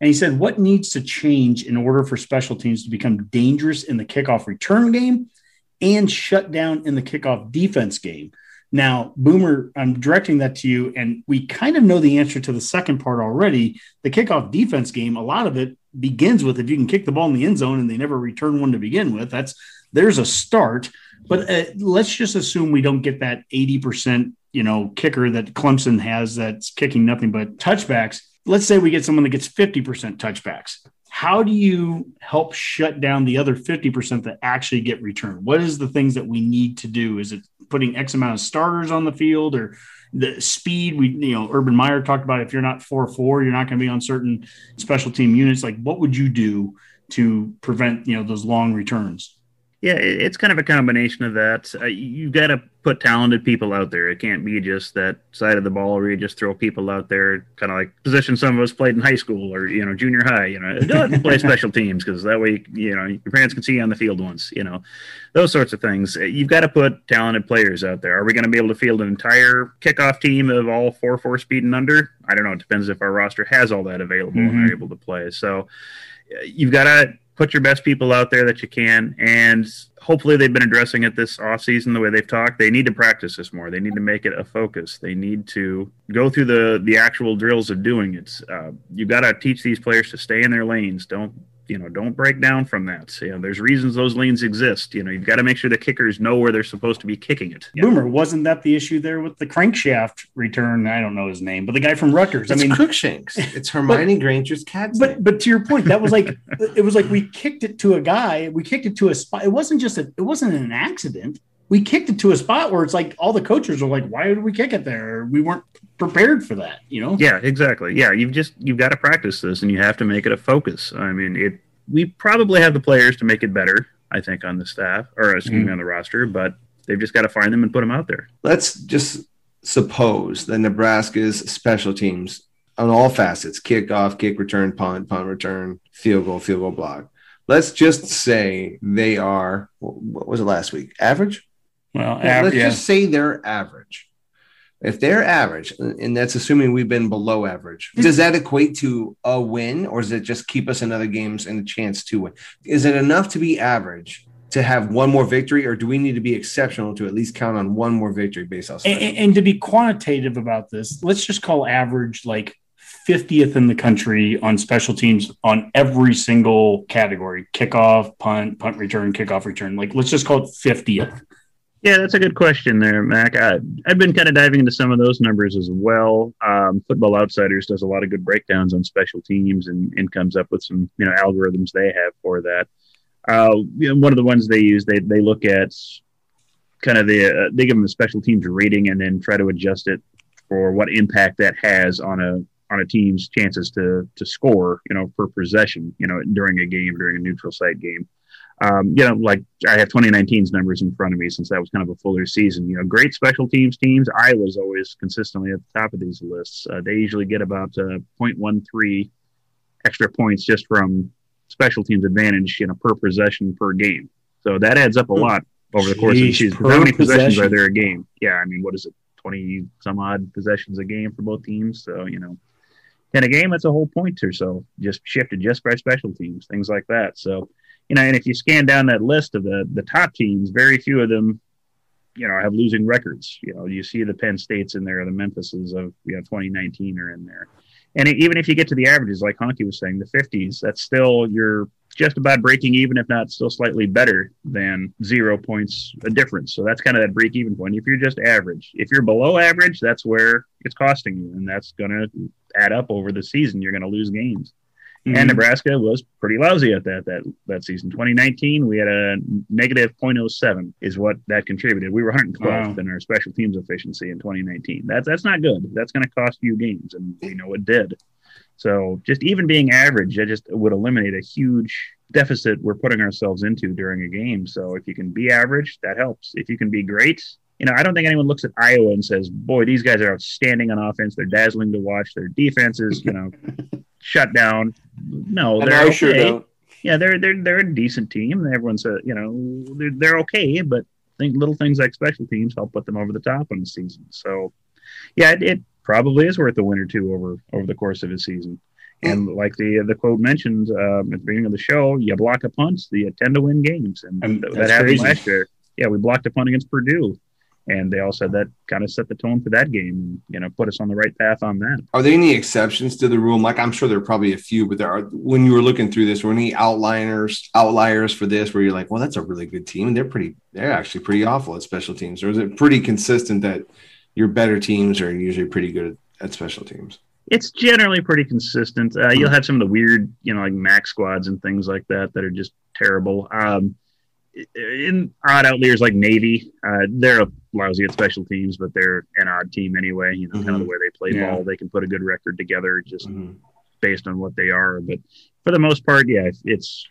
[SPEAKER 4] And he said, What needs to change in order for special teams to become dangerous in the kickoff return game and shut down in the kickoff defense game? Now, Boomer, I'm directing that to you, and we kind of know the answer to the second part already. The kickoff defense game, a lot of it begins with if you can kick the ball in the end zone and they never return one to begin with. That's there's a start. But uh, let's just assume we don't get that 80%, you know, kicker that Clemson has that's kicking nothing but touchbacks let's say we get someone that gets 50% touchbacks. How do you help shut down the other 50% that actually get returned? What is the things that we need to do? Is it putting X amount of starters on the field or the speed? We, you know, Urban Meyer talked about if you're not 4 4, you're not going to be on certain special team units. Like, what would you do to prevent, you know, those long returns?
[SPEAKER 6] Yeah, it's kind of a combination of that. Uh, you got to put talented people out there. It can't be just that side of the ball where you just throw people out there, kind of like position some of us played in high school or you know junior high. You know, [LAUGHS] don't play special teams because that way you know your parents can see you on the field once. You know, those sorts of things. Uh, you've got to put talented players out there. Are we going to be able to field an entire kickoff team of all four four speed and under? I don't know. It depends if our roster has all that available mm-hmm. and are able to play. So uh, you've got to put your best people out there that you can and hopefully they've been addressing it this off season the way they've talked. They need to practice this more. They need to make it a focus. They need to go through the the actual drills of doing it. Uh, you got to teach these players to stay in their lanes. Don't you know, don't break down from that. You know, there's reasons those lanes exist. You know, you've got to make sure the kickers know where they're supposed to be kicking it.
[SPEAKER 4] Boomer, wasn't that the issue there with the crankshaft return? I don't know his name, but the guy from Rutgers.
[SPEAKER 5] It's
[SPEAKER 4] I mean,
[SPEAKER 5] Crookshanks. [LAUGHS] It's Hermione but, Granger's cat.
[SPEAKER 4] But but to your point, that was like [LAUGHS] it was like we kicked it to a guy. We kicked it to a spot. It wasn't just a. It wasn't an accident we kicked it to a spot where it's like all the coaches are like, why did we kick it there? We weren't prepared for that, you know?
[SPEAKER 6] Yeah, exactly. Yeah, you've just you've got to practice this and you have to make it a focus. I mean, it we probably have the players to make it better. I think on the staff or excuse mm. me on the roster, but they've just got to find them and put them out there.
[SPEAKER 5] Let's just suppose that Nebraska's special teams on all facets kickoff, kick return, punt, punt return, field goal, field goal block let's just say they are. What was it last week? Average.
[SPEAKER 4] Well,
[SPEAKER 5] Yeah,
[SPEAKER 4] av-
[SPEAKER 5] let's
[SPEAKER 4] yeah.
[SPEAKER 5] just say they're average. If they're average, and that's assuming we've been below average, does that equate to a win, or does it just keep us another games and a chance to win? Is it enough to be average to have one more victory, or do we need to be exceptional to at least count on one more victory based off?
[SPEAKER 4] and, and- and to be quantitative about this, let's just call average like 50th in the country on special teams on every single category kickoff, punt, punt return, kickoff return. Like, let's just call it 50th.
[SPEAKER 6] Yeah, that's a good question there, Mac. I, I've been kind of diving into some of those numbers as well. Um, Football Outsiders does a lot of good breakdowns on special teams and, and comes up with some you know algorithms they have for that. Uh, you know, one of the ones they use, they they look at kind of the uh, they give them a special teams rating and then try to adjust it for what impact that has on a on a team's chances to to score, you know, per possession, you know, during a game, during a neutral site game um, you know, like I have 2019's numbers in front of me since that was kind of a fuller season. You know, great special teams teams. Iowa's always consistently at the top of these lists. Uh, they usually get about uh, 0.13 extra points just from special teams advantage, you know, per possession per game. So that adds up a lot over the course of the season. How many possessions
[SPEAKER 4] possession.
[SPEAKER 6] are there a game? Yeah, I mean, what is it? 20 some odd possessions a game for both teams. So, you know, in a game, that's a whole point or so just shifted just by special teams, things like that. So, you know, and if you scan down that list of the the top teams, very few of them, you know, have losing records. You know, you see the Penn States in there, the Memphises of you know 2019 are in there, and even if you get to the averages, like Honky was saying, the 50s, that's still you're just about breaking even, if not still slightly better than zero points a difference. So that's kind of that break even point. If you're just average, if you're below average, that's where it's costing you, and that's going to add up over the season. You're going to lose games
[SPEAKER 4] Mm-hmm.
[SPEAKER 6] and Nebraska was pretty lousy at that that that season. 2019, we had a negative 0.07 is what that contributed. We were 112th
[SPEAKER 4] Wow.
[SPEAKER 6] in our special teams efficiency in 2019. That's that's not good. That's going to cost you games, and we know it did. So just even being average, it just would eliminate a huge deficit we're putting ourselves into during a game. So if you can be average, that helps. If you can be great. You know, I don't think anyone looks at Iowa and says, "Boy, these guys are outstanding on offense. They're dazzling to watch. Their defense is, you know, [LAUGHS] shut down." No,
[SPEAKER 3] And
[SPEAKER 6] they're
[SPEAKER 3] I
[SPEAKER 6] okay.
[SPEAKER 3] sure.
[SPEAKER 6] Yeah, they're they're they're a decent team. Everyone said, uh, you know, they're, they're okay, but think little things like special teams help put them over the top in the season. So, yeah, it, it probably is worth a win or two over over the course of a season. And like the the quote mentioned um, at the beginning of the show, you block a punt, you uh, tend to win games, and th- that happened
[SPEAKER 4] crazy.
[SPEAKER 6] last year. Yeah, we blocked a punt against Purdue, and they all said that kind of set the tone for that game, and you know, put us on the right path on that.
[SPEAKER 5] Are there any exceptions to the rule? Like I'm sure there are probably a few, but there are. When you were looking through this, were any outliners, outliers for this, where you're like, well, that's a really good team, and they're pretty, they're actually pretty awful at special teams, or is it pretty consistent that your better teams are usually pretty good at, special teams?
[SPEAKER 6] it's generally pretty consistent. Uh, you'll have some of the weird, you know, like Mac squads and things like that that are just terrible. Um, in odd outliers like Navy, uh, they're lousy at special teams, but they're an odd team anyway. You know, kind of the way they play
[SPEAKER 4] Yeah.
[SPEAKER 6] ball, they can put a good record together just
[SPEAKER 5] Mhm.
[SPEAKER 6] based on what they are. But for the most part, yeah, it's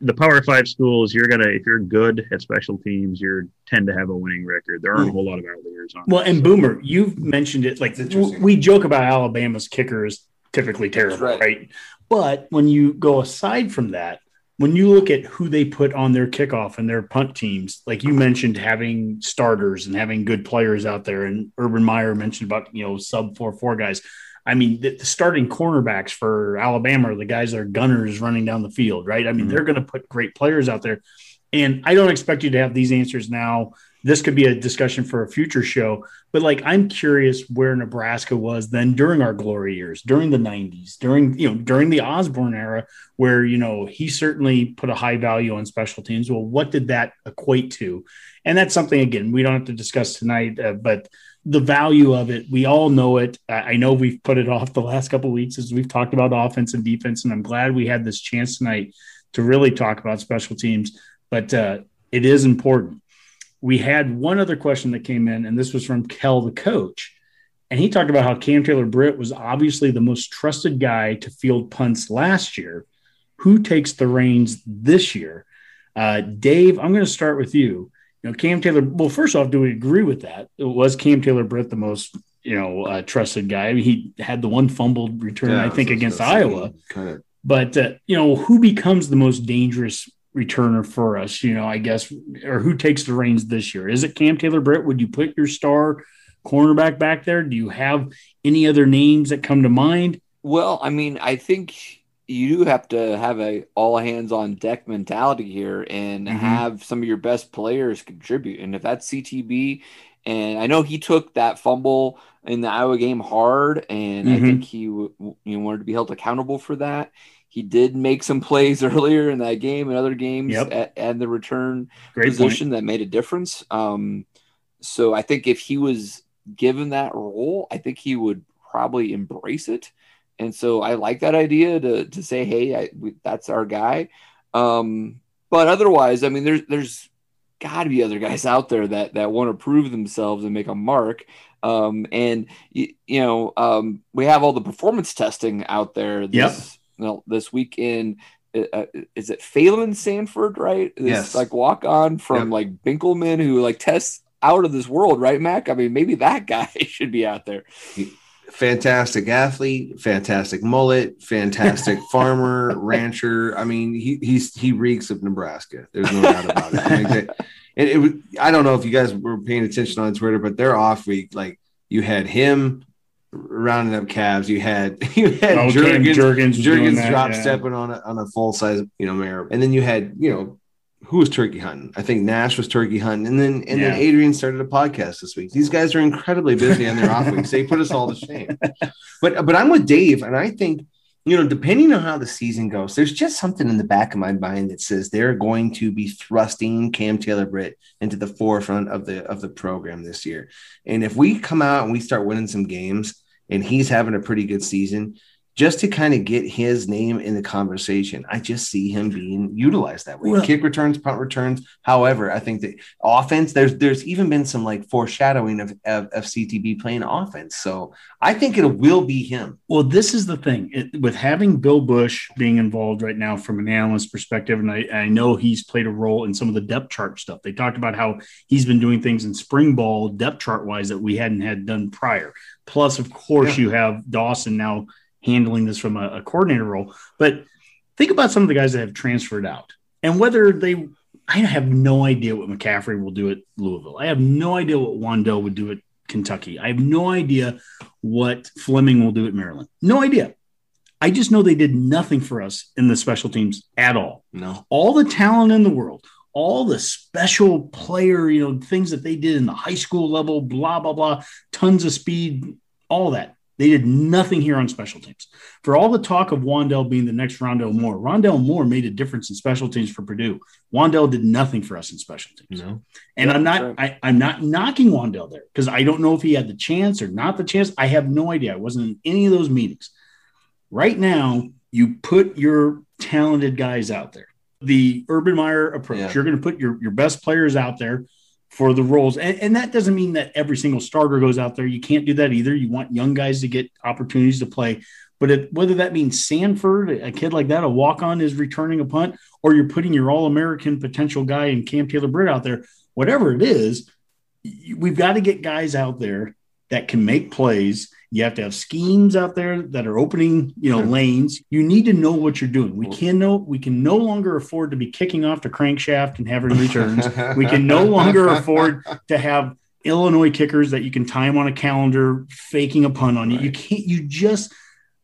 [SPEAKER 6] the Power Five schools. You're gonna if you're good at special teams, you tend to have a winning record. There aren't a whole lot of outliers on.
[SPEAKER 4] Well,
[SPEAKER 6] that,
[SPEAKER 4] and
[SPEAKER 6] so.
[SPEAKER 4] Boomer, you've mentioned it. Like
[SPEAKER 5] It's
[SPEAKER 4] we joke about Alabama's kickers typically terrible,
[SPEAKER 3] right.
[SPEAKER 4] right. But when you go aside from that, when you look at who they put on their kickoff and their punt teams, like you mentioned, having starters and having good players out there, and Urban Meyer mentioned about you know sub four four guys. I mean, the, the starting cornerbacks for Alabama are the guys that are gunners running down the field, right? I mean,
[SPEAKER 6] Mhm.
[SPEAKER 4] they're going to put great players out there. And I don't expect you to have these answers now. This could be a discussion for a future show, but like I'm curious where Nebraska was then during our glory years, during the 90s, during you know, during the Osborne era, where you know he certainly put a high value on special teams. Well, what did that equate to? And that's something again we don't have to discuss tonight, uh, but the value of it, we all know it. I know we've put it [LAUGHS] off the last couple of weeks as we've talked about offense and defense, and I'm glad we had this chance tonight to really talk about special teams. But uh, it is important. We had one other question that came in, and this was from Kel, the coach. And he talked about how Cam Taylor Britt was obviously the most trusted guy to field punts last year. Who takes the reins this year? Uh, Dave, I'm going to start with you. You know, Cam Taylor. Well, first off, do we agree with that? Was Cam Taylor Britt the most, you know, uh, trusted guy? I mean, he had the one fumbled return, I think, against Iowa.
[SPEAKER 5] Kind of
[SPEAKER 4] But uh, you know, who becomes the most dangerous returner for us? You know, I guess, or who takes the reins this year? Is it Cam Taylor Britt? Would you put your star cornerback back there? Do you have any other names that come to mind?
[SPEAKER 3] Well, I mean, I think you do have to have a all hands on deck mentality here and
[SPEAKER 4] Mhm.
[SPEAKER 3] have some of your best players contribute. And if that's CTB, and I know he took that fumble in the Iowa game hard, and I
[SPEAKER 4] Mhm.
[SPEAKER 3] think he you know wanted to be held accountable for that. He did make some plays [LAUGHS] earlier in that game and other games
[SPEAKER 4] Yep.
[SPEAKER 3] at, and the return
[SPEAKER 4] Great
[SPEAKER 3] position that made a difference. Um, so I think if he was given that role, I think he would probably embrace it. And so I like that idea to to say, hey, I, we, that's our guy. Um, but otherwise, I mean, there's there's got to be other guys out there that that want to prove themselves and make a mark. Um, and you, you know, um, we have all the performance testing out there this you know, this weekend. Uh, is it Phelan Sanford, right? This,
[SPEAKER 5] Yes.
[SPEAKER 3] Like walk on from
[SPEAKER 5] Yep.
[SPEAKER 3] like Benkelman who like tests out of this world, right, Mac? I mean, maybe that [LAUGHS] guy should be out there.
[SPEAKER 5] fantastic athlete, fantastic mullet, fantastic [LAUGHS] farmer, rancher. I mean, he he's he reeks of Nebraska. There's no doubt about it. I, mean, they- and it was, I don't know if you guys were paying attention on Twitter, but their off week, like you had him rounding up calves, you had [LAUGHS] you had
[SPEAKER 4] Oh,
[SPEAKER 5] Jurgens,
[SPEAKER 4] Jurgens
[SPEAKER 5] Jurgens
[SPEAKER 4] that,
[SPEAKER 5] drop
[SPEAKER 4] yeah.
[SPEAKER 5] stepping on a on a full size, you know, mare, and then you had you know. Who was turkey hunting? I think Nash was turkey hunting, and then and
[SPEAKER 4] Yeah.
[SPEAKER 5] then Adrian started a podcast this week. These guys are incredibly busy on their off weeks. They put us all to shame. [LAUGHS] But but I'm with Dave, and I think you know, depending on how the season goes, there's just something in the back of my mind that says they're going to be thrusting Cam Taylor Britt into the forefront of the of the program this year. And if we come out and we start winning some games, and he's having a pretty good season. Just to kind of get his name in the conversation, I just see him being utilized that way.
[SPEAKER 4] Well-
[SPEAKER 5] Kick returns, punt returns. However, I think that offense, there's there's even been some like foreshadowing of, of, of CTB playing offense. So I think it will be him.
[SPEAKER 4] Well, this is the thing it, with having Bill Busch being involved right now from an analyst perspective, and I, I know he's played a role in some of the depth chart stuff. They talked about how he's been doing things in spring ball depth chart wise that we hadn't had done prior. Plus, of course, you have Dawson now handling this from a, a coordinator role. But think about some of the guys that have transferred out and whether they. I have no idea what McCaffrey will do at Louisville. I have no idea what Wan'Dale would do at Kentucky. I have no idea what Fleming will do at Maryland. No idea. I just know they did nothing for us in the special teams at all.
[SPEAKER 5] No.
[SPEAKER 4] All the talent in the world, all the special player, you know, things that they did in the high school level, blah, blah, blah, tons of speed, all that. They did nothing here on special teams. For all the talk of Wan'Dale being the next Rondale Moore, Rondale Moore made a difference in special teams for Purdue. Wan'Dale did nothing for us in special teams.
[SPEAKER 5] No.
[SPEAKER 4] And
[SPEAKER 3] Yeah,
[SPEAKER 4] I'm not
[SPEAKER 3] sure.
[SPEAKER 4] I, I'm not knocking Wan'Dale there because I don't know if he had the chance or not the chance. I have no idea. I wasn't in any of those meetings. Right now, you put your talented guys out there. The Urban Meyer approach,
[SPEAKER 5] Yeah.
[SPEAKER 4] you're going to put your, your best players out there for the roles. And, and that doesn't mean that every single starter goes out there. You can't do that either. You want young guys to get opportunities to play. But it, whether that means Sanford, a kid like that, a walk on is returning a punt, or you're putting your All American potential guy in Cam Taylor Britt out there, whatever it is, we've got to get guys out there that can make plays. You have to have schemes out there that are opening, you know,
[SPEAKER 5] Sure.
[SPEAKER 4] lanes. You need to know what you're doing. We can no, we can no longer afford to be kicking off the crankshaft and having returns. [LAUGHS] we can no longer afford to have Illinois kickers that you can time on a calendar faking a punt on you. You can't. You just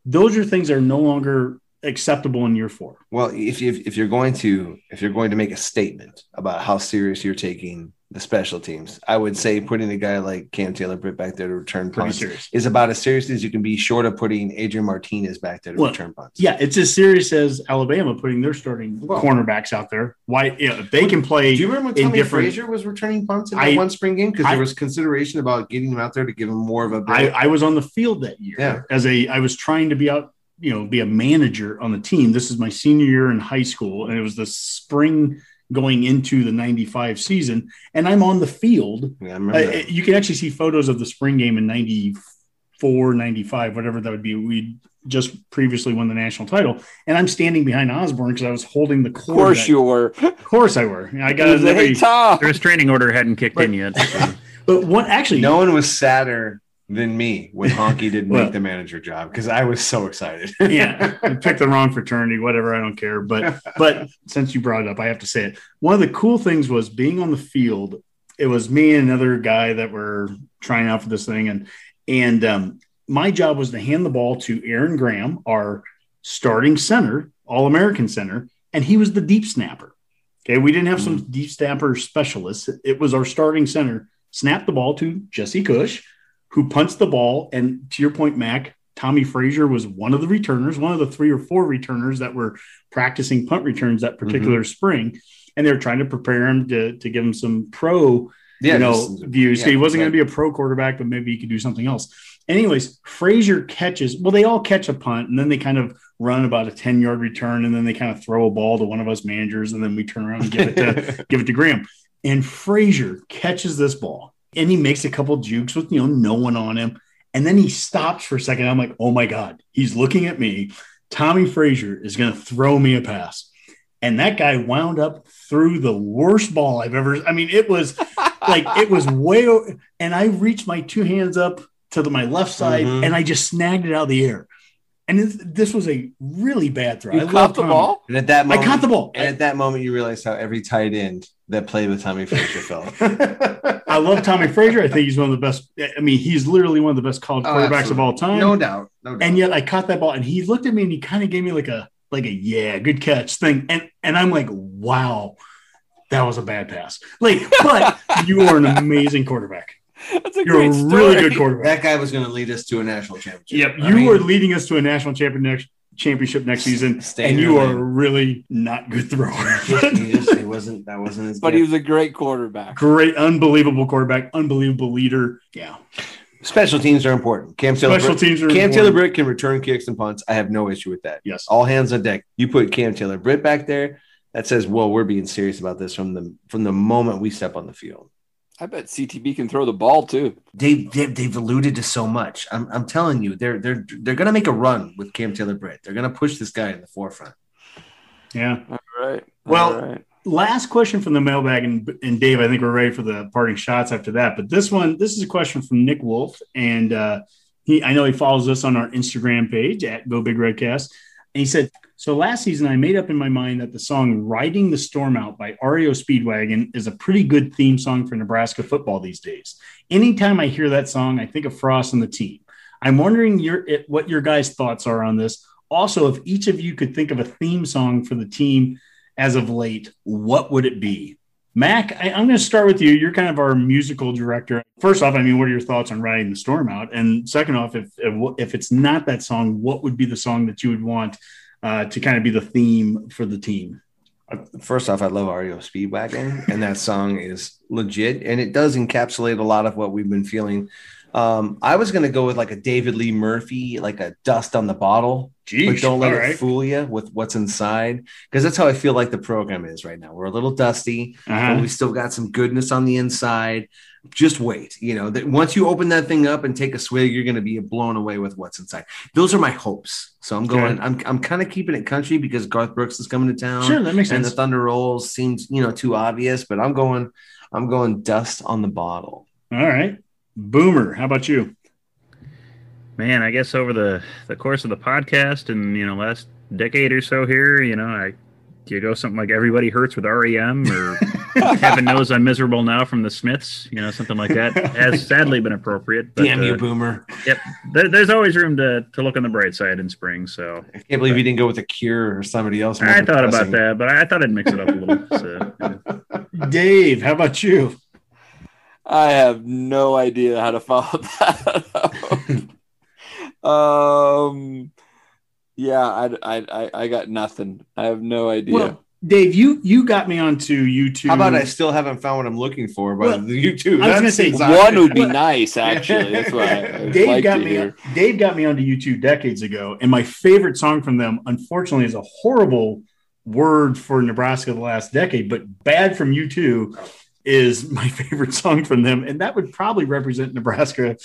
[SPEAKER 4] those are things that are no longer acceptable in year four.
[SPEAKER 5] Well, if you if you're going to if you're going to make a statement about how serious you're taking the special teams, I would say putting a guy like Cam Taylor Britt back there to return punts is about as serious as you can be, short of putting Adrian Martinez back there to
[SPEAKER 4] Well,
[SPEAKER 5] return punts.
[SPEAKER 4] Yeah, it's as serious as Alabama putting their starting
[SPEAKER 5] Well-
[SPEAKER 4] cornerbacks out there. Why? You know, if they can play.
[SPEAKER 5] Do you remember when Tommie
[SPEAKER 4] different-
[SPEAKER 5] Frazier was returning punts in
[SPEAKER 4] I-
[SPEAKER 5] one spring game? Because there was consideration about getting him out there to give him more of a.
[SPEAKER 4] I, was on the field that year
[SPEAKER 5] Yeah.
[SPEAKER 4] as a I was trying to be out, you know, be a manager on the team. This is my senior year in high school, and it was the spring going into the 95 season, and I'm on the field.
[SPEAKER 5] Yeah, I
[SPEAKER 4] Uh,
[SPEAKER 5] remember that.
[SPEAKER 4] you can actually see photos of the spring game in 94, 95, whatever that would be. We just previously won the national title, and I'm standing behind Osborne because I was holding the
[SPEAKER 3] Of course
[SPEAKER 4] that-
[SPEAKER 3] you were.
[SPEAKER 4] Of course I were. I got
[SPEAKER 3] He
[SPEAKER 4] it
[SPEAKER 3] was like,
[SPEAKER 4] every.
[SPEAKER 6] The restraining order hadn't kicked in yet. so- [LAUGHS]
[SPEAKER 4] but what actually
[SPEAKER 5] no one was sadder than me when Honky didn't [LAUGHS]
[SPEAKER 4] Well-
[SPEAKER 5] make the manager job because I was so excited. [LAUGHS]
[SPEAKER 4] yeah, I [LAUGHS] picked the wrong fraternity, whatever. I don't care. But but since you brought it up, I have to say it. One of the cool things was being on the field. It was me and another guy that were trying out for this thing, and and um, my job was to hand the ball to Aaron Graham, our starting center, All American center, and he was the deep snapper. Okay, we didn't have some deep snapper specialists. It was our starting center. Snap the ball to Jesse Kosch, who punts the ball. And to your point, Mac, Tommie Frazier was one of the returners, one of the three or four returners that were practicing punt returns that particular mm-hmm. spring. And they were trying to prepare him to, to give him some pro
[SPEAKER 5] yeah,
[SPEAKER 4] you know,
[SPEAKER 5] just-
[SPEAKER 4] views.
[SPEAKER 5] yeah,
[SPEAKER 4] he wasn't going to be a pro quarterback, but maybe he could do something else. Anyways, Frazier catches. Well, they all catch a punt, and then they kind of run about a ten yard return, and then they kind of throw a ball to one of us managers, and then we turn around and give it to [LAUGHS] give it to Graham. And Frazier catches this ball, and he makes a couple jukes with you know no one on him, and then he stops for a second. I'm like, oh my god, he's looking at me. Tommie Frazier is going to throw me a pass. And that guy wound up through the worst ball I've ever. I mean, it was [LAUGHS] like it was way. o- And I reached my two hands up to the, my left side,
[SPEAKER 5] Mhm.
[SPEAKER 4] and I just snagged it out of the air. And it, this was a really bad throw.
[SPEAKER 3] You
[SPEAKER 4] I
[SPEAKER 3] caught
[SPEAKER 4] love
[SPEAKER 3] the
[SPEAKER 4] Tommie.
[SPEAKER 3] ball?
[SPEAKER 5] And at that moment, I
[SPEAKER 4] caught the ball.
[SPEAKER 5] And at that moment, you realize how every tight end that played with Tommie Frazier felt. [LAUGHS]
[SPEAKER 4] I love Tommie Frazier. I think he's one of the best. I mean, he's literally one of the best college
[SPEAKER 5] Oh,
[SPEAKER 4] quarterbacks of all time.
[SPEAKER 5] No doubt. No doubt.
[SPEAKER 4] and yet I caught that ball, and he looked at me and he kind of gave me like a like a yeah, good catch thing, and and I'm like, wow, that was a bad pass. Like, but [LAUGHS] you are an amazing quarterback.
[SPEAKER 3] That's a
[SPEAKER 4] You're a
[SPEAKER 3] great story.
[SPEAKER 4] really good quarterback.
[SPEAKER 5] that guy was going to lead us to a national championship.
[SPEAKER 4] Yep,
[SPEAKER 5] I
[SPEAKER 4] you
[SPEAKER 5] mean,
[SPEAKER 4] are leading us to a national champion next, championship next season, and you
[SPEAKER 5] your
[SPEAKER 4] are
[SPEAKER 5] lane.
[SPEAKER 4] really not good thrower.
[SPEAKER 5] he just, he wasn't. That wasn't his.
[SPEAKER 3] But
[SPEAKER 5] gift.
[SPEAKER 3] he was a great quarterback.
[SPEAKER 4] Great, unbelievable quarterback, unbelievable leader. Yeah,
[SPEAKER 5] Special teams are important. Cam Taylor.
[SPEAKER 4] special
[SPEAKER 5] Britt,
[SPEAKER 4] teams are
[SPEAKER 5] Cam
[SPEAKER 4] important.
[SPEAKER 5] Taylor Britt can return kicks and punts. I have no issue with that.
[SPEAKER 4] Yes,
[SPEAKER 5] All hands on deck. You put Cam Taylor Britt back there. That says, well, we're being serious about this from the from the moment we step on the field.
[SPEAKER 3] I bet CTB can throw the ball too.
[SPEAKER 5] They, they they've alluded to so much. I'm, I'm telling you, they're they're they're gonna make a run with Cam Taylor Britt. They're gonna push this guy in the forefront.
[SPEAKER 4] yeah.
[SPEAKER 3] All right.
[SPEAKER 4] Well,
[SPEAKER 3] All right.
[SPEAKER 4] last question from the mailbag and, and dave i think we're ready for the parting shots after that but this one this is a question from nick wolf and uh, he i know he follows us on our instagram page at go big redcast and he said so last season i made up in my mind that the song riding the storm out by reo speedwagon is a pretty good theme song for nebraska football these days anytime i hear that song i think of frost and the team i'm wondering your what your guys thoughts are on this also if each of you could think of a theme song for the team as of late, what would it be? Mac, I, I'm going to start with you. You're kind of our musical director. First off, I mean, what are your thoughts on riding the storm out? And second off, if, if it's not that song, what would be the song that you would want uh, to kind of be the theme for the team?
[SPEAKER 5] First off, I love REO Speedwagon, and that song is legit, and it does encapsulate a lot of what we've been feeling. Um, I was gonna go with like a David Lee Murphy, like a dust on the bottle, but don't let it
[SPEAKER 4] right.
[SPEAKER 5] fool you with what's inside, because that's how I feel like the program is right now. We're a little dusty,
[SPEAKER 4] Uh-huh.
[SPEAKER 5] but we still got some goodness on the inside. Just wait, you know. That once you open that thing up and take a swig, you're gonna be blown away with what's inside. Those are my hopes. So I'm going.
[SPEAKER 4] Okay.
[SPEAKER 5] I'm I'm kind of keeping it country because Garth Brooks is coming to town
[SPEAKER 4] Sure, that makes sense.
[SPEAKER 5] and the. Thunder Rolls seems you know too obvious, but I'm going I'm going dust on the bottle.
[SPEAKER 4] All right. Boomer, how about you?
[SPEAKER 6] Man, I guess over the the course of the podcast and you know last decade or so here, you know, I do you go something like "Everybody Hurts" with REM or [LAUGHS] [LAUGHS] "Heaven Knows I'm Miserable Now" from the Smiths, you know, something like that has [LAUGHS] sadly been appropriate. But,
[SPEAKER 5] Damn you,
[SPEAKER 6] uh,
[SPEAKER 5] Boomer!
[SPEAKER 6] Yep, there, there's always room to to look on the bright side in spring. So
[SPEAKER 5] I can't believe you didn't go with a Cure or somebody else.
[SPEAKER 6] I thought about that, but I thought I'd mix it up a little. [LAUGHS] So, yeah.
[SPEAKER 4] Dave, how about you?
[SPEAKER 3] I have no idea how to follow that. um, yeah, I, I, I, I got nothing. I have no idea.
[SPEAKER 4] Well, Dave, you you got me onto U2.
[SPEAKER 5] How about I still haven't found what I'm looking for, but
[SPEAKER 4] Well,
[SPEAKER 5] U2.
[SPEAKER 4] I was gonna say,
[SPEAKER 3] One would be nice, [LAUGHS] actually. That's what I, [LAUGHS]
[SPEAKER 4] Dave
[SPEAKER 3] like
[SPEAKER 4] got
[SPEAKER 3] to
[SPEAKER 4] me.
[SPEAKER 3] hear.
[SPEAKER 4] Dave got me onto U2 decades ago, and my favorite song from them, unfortunately, is a horrible word for Nebraska the last decade, but "Bad" from U2 is [LAUGHS] my favorite song from them, and that would probably represent Nebraska.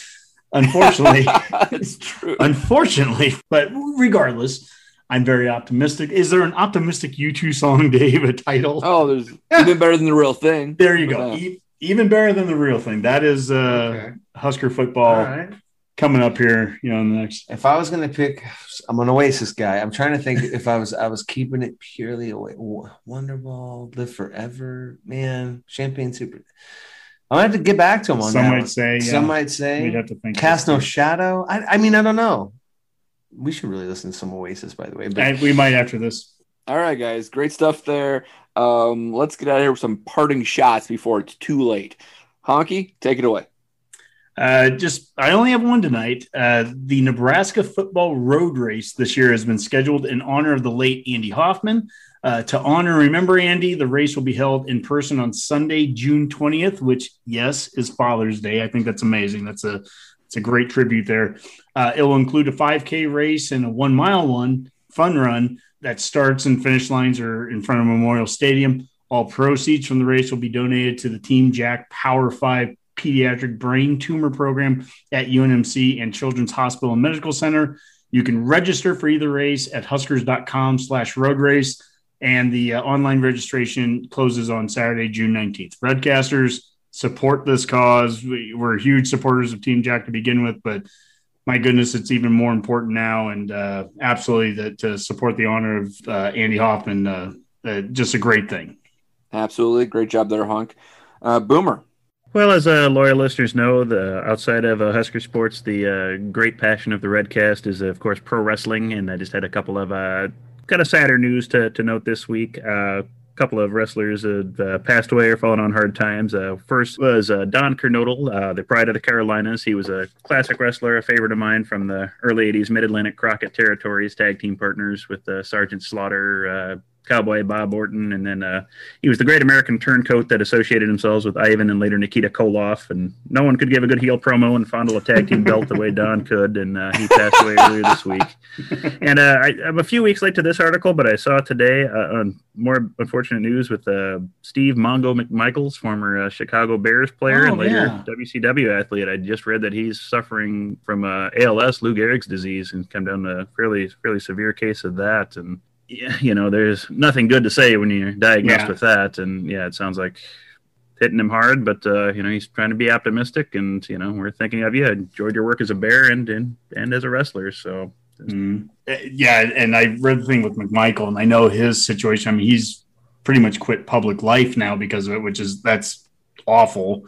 [SPEAKER 4] Unfortunately,
[SPEAKER 3] it's true.
[SPEAKER 4] unfortunately, but regardless, I'm very optimistic. Is there an optimistic U2 song, [LAUGHS] Dave? A title?
[SPEAKER 3] Oh, there's even better than the real thing. [LAUGHS]
[SPEAKER 4] there you go. E- even better than the real thing. That is uh,
[SPEAKER 5] Okay.
[SPEAKER 4] Husker football.
[SPEAKER 5] All right.
[SPEAKER 4] coming up here, you know, in the next.
[SPEAKER 5] If I was going to pick, I'm an Oasis guy. I'm trying to think [LAUGHS] if I was I was keeping it purely away. Wonderwall, Live Forever, man, Champagne Super. I'm gonna have to get back to him on
[SPEAKER 4] Some
[SPEAKER 5] that.
[SPEAKER 4] might
[SPEAKER 5] one.
[SPEAKER 4] say, yeah.
[SPEAKER 5] Some might say,
[SPEAKER 4] We'd have to think.
[SPEAKER 5] Cast No Shadow. I, I mean, I don't know. We should really listen to some Oasis, by the way. But
[SPEAKER 4] And we might after this.
[SPEAKER 3] All right, guys, great stuff there. Um, let's get out of here with some parting shots before it's too late. Honky, take it away.
[SPEAKER 4] Uh, just, I only have one tonight. Uh, the Nebraska football road race this year has been scheduled in honor of the late Andy Hoffman. Uh, to honor and remember Andy, the race will be held in person on Sunday, June 20th, which, yes, is Father's Day. I think that's amazing. That's a it's a great tribute there. Uh, it will include a 5K race and a one mile one fun run that starts and finish lines are in front of Memorial Stadium. All proceeds from the race will be donated to the Team Jack Power 5 Pediatric Brain Tumor Program at UNMC and Children's Hospital and Medical Center. You can register for either race at huskers.com slash road race. And the uh, online registration closes on Saturday, June 19th. Redcasters support this cause. We, we're huge supporters of Team Jack to begin with, but my goodness, it's even more important now. And uh, absolutely that to support the honor of uh, Andy Hoffman, uh, uh, just a great thing.
[SPEAKER 3] Absolutely. Great job there, Hunk. Uh, Boomer.
[SPEAKER 6] Well, as uh, loyal listeners know, the outside of uh, Husker sports, the uh, great passion of the Redcast is, of course, pro wrestling. And I just had a couple of uh, kind of sadder news to, to note this week. Couple of wrestlers have uh, passed away or fallen on hard times. Uh, first was uh, Don Kernodle, uh, the pride of the Carolinas. He was a classic wrestler, a favorite of mine from the early 80s Mid Atlantic Crockett territories, tag team partners with uh, Sergeant Slaughter, uh, Cowboy Bob Orton, and then uh, he was the great American turncoat that associated himself with Ivan and later Nikita Koloff. And no one could give a good heel promo and fondle a tag team belt the way Don could. And uh, he passed away earlier this week. [LAUGHS] And uh, I, I'm a few weeks late to this article, but I saw today uh, on more unfortunate news with uh, Steve Mongo McMichaels, former uh, Chicago Bears player
[SPEAKER 4] Oh,
[SPEAKER 6] and later
[SPEAKER 4] yeah.
[SPEAKER 6] WCW athlete. I just read that he's suffering from uh, ALS, Lou Gehrig's disease, and come down to a fairly fairly severe case of that. And yeah, you know, there's nothing good to say when you're diagnosed
[SPEAKER 4] Yeah.
[SPEAKER 6] with that. And yeah, it sounds like hitting him hard, but uh, you know, he's trying to be optimistic, and you know, we're thinking of you. Enjoyed your work as a bear and and, and as a wrestler. So
[SPEAKER 4] Mm. Yeah, and I read the thing with McMichael, and I know his situation. I mean, he's pretty much quit public life now because of it, which is that's awful.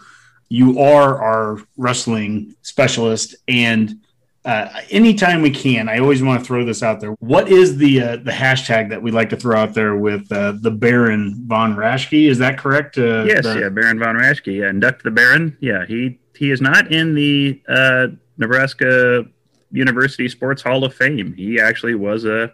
[SPEAKER 4] You are our wrestling specialist, and uh, anytime we can, I always want to throw this out there. What is the uh, the hashtag that we like to throw out there with uh, the Baron von Raschke? Is that correct? Uh,
[SPEAKER 6] yes,
[SPEAKER 4] the-
[SPEAKER 6] yeah, Baron von Raschke, yeah, induct the Baron. Yeah, he he is not in the uh, Nebraska University Sports Hall of Fame. He actually was a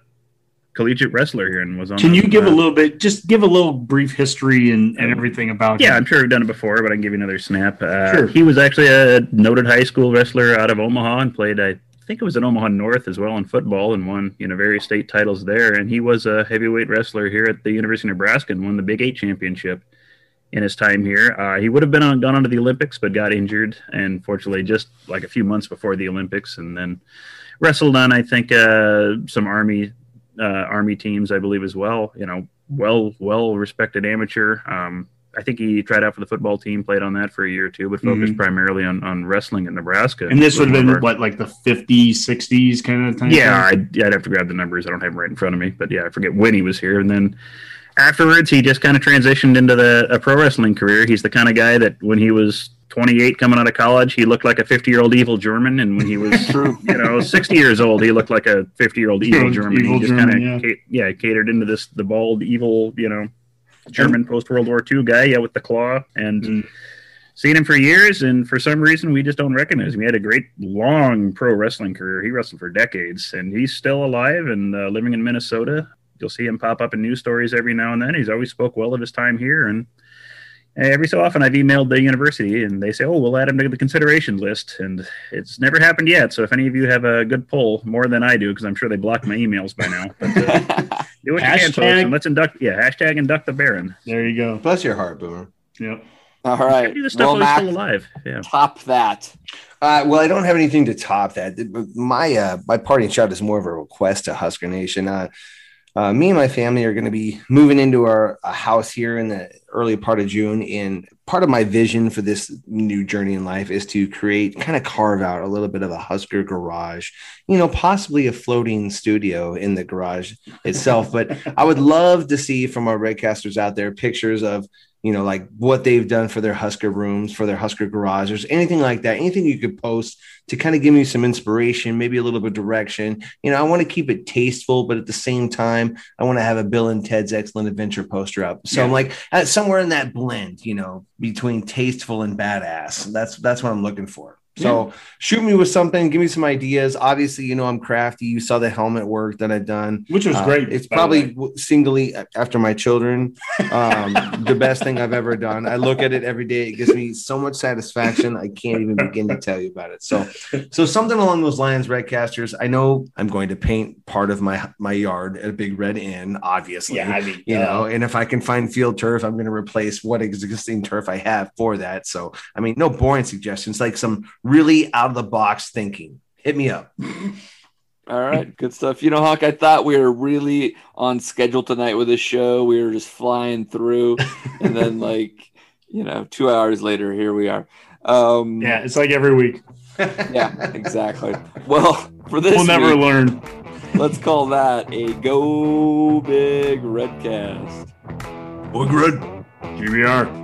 [SPEAKER 6] collegiate wrestler here and was on.
[SPEAKER 4] Can you give a
[SPEAKER 6] uh,
[SPEAKER 4] little bit, just give a little brief history and, and everything about
[SPEAKER 6] Yeah,
[SPEAKER 4] him?
[SPEAKER 6] I'm sure we've done it before, but I can give you another snap. Uh,
[SPEAKER 4] Sure.
[SPEAKER 6] He was actually a noted high school wrestler out of Omaha and played, I think it was in Omaha North as well in football and won, you know, various state titles there. And he was a heavyweight wrestler here at the University of Nebraska and won the Big Eight championship in his time here. Uh, he would have been on, gone on to the Olympics, but got injured, and fortunately, just like a few months before the Olympics, and then wrestled on, I think, uh, some Army uh, Army teams, I believe, as well. You know, well well respected amateur. Um, I think he tried out for the football team, played on that for a year or two, but focused
[SPEAKER 4] Mhm.
[SPEAKER 6] primarily on, on wrestling in Nebraska.
[SPEAKER 4] And this would have been what, like the 50s, 60s kind of time?
[SPEAKER 6] yeah, I'd, I'd have to grab the numbers. I don't have them right in front of me, but yeah, I forget when he was here. And then afterwards, he just kind of transitioned into the a pro wrestling career. He's the kind of guy that when he was 28 coming out of college, he looked like a 50 year old evil German, and when he was you know 60 years old, he looked like a 50 year old evil
[SPEAKER 4] Evil
[SPEAKER 6] German.
[SPEAKER 4] German,
[SPEAKER 6] he just kind of
[SPEAKER 4] yeah.
[SPEAKER 6] ca- yeah catered into this the bald evil you know German post World War II guy, yeah, with the claw and.
[SPEAKER 4] Mm.
[SPEAKER 6] Seen him for years, and for some reason, we just don't recognize him. He had a great, long pro wrestling career. He wrestled for decades, and he's still alive and uh, living in Minnesota. You'll see him pop up in news stories every now and then. He's always spoke well of his time here, and every so often I've emailed the university, and they say, "Oh, we'll add him to the consideration list," and it's never happened yet. So if any of you have a good pull, more than I do, because I'm sure they blocked my emails by now, but uh, [LAUGHS] do what you can, folks, and let's induct. Yeah, hashtag induct the Baron.
[SPEAKER 4] There you go.
[SPEAKER 5] Bless your heart, Boomer.
[SPEAKER 4] Yep.
[SPEAKER 3] All right.
[SPEAKER 6] Do the stuff
[SPEAKER 3] Well,
[SPEAKER 6] while still
[SPEAKER 3] Mac,
[SPEAKER 6] alive. Yeah.
[SPEAKER 3] top that.
[SPEAKER 5] Uh, well, I don't have anything to top that. My uh, my parting shot is more of a request to Husker Nation. Uh, uh, me and my family are going to be moving into our house here in the early part of June. And part of my vision for this new journey in life is to create, kind of carve out a little bit of a Husker garage, you know, possibly a floating studio in the garage itself. but I would love to see from our Redcasters out there pictures of you know, like what they've done for their Husker rooms, for their Husker garages, anything like that, anything you could post to kind of give me some inspiration, maybe a little bit of direction. You know, I want to keep it tasteful, but at the same time, I want to have a Bill and Ted's Excellent Adventure poster up. So yeah. I'm like uh, somewhere in that blend, you know, between tasteful and badass. That's that's what I'm looking for. So yeah. shoot me with something, give me some ideas. Obviously, you know I'm crafty. You saw the helmet work that I've done,
[SPEAKER 4] which was uh, great.
[SPEAKER 5] It's probably singly after my children, um, [LAUGHS] the best thing I've ever done. I look at it every day. It gives me so much satisfaction. I can't even begin to tell you about it. So, so something along those lines, Redcasters. I know I'm going to paint part of my my yard at a big red inn, obviously.
[SPEAKER 4] Yeah, I mean,
[SPEAKER 5] you uh, know, and if I can find field turf, I'm going to replace what existing turf I have for that. So, I mean, no boring suggestions, like some really out of the box thinking. Hit me up. [LAUGHS]
[SPEAKER 3] All right, good stuff. You know, Hawk, I thought we were really on schedule tonight with this show. We were just flying through, and then [LAUGHS] like, you know, two hours later, here we are. Um,
[SPEAKER 4] yeah, it's like every week. [LAUGHS]
[SPEAKER 3] yeah, exactly. Well, for this,
[SPEAKER 4] we'll never
[SPEAKER 3] week,
[SPEAKER 4] learn.
[SPEAKER 3] Let's call that a go big red redcast.
[SPEAKER 4] Big red, GBR.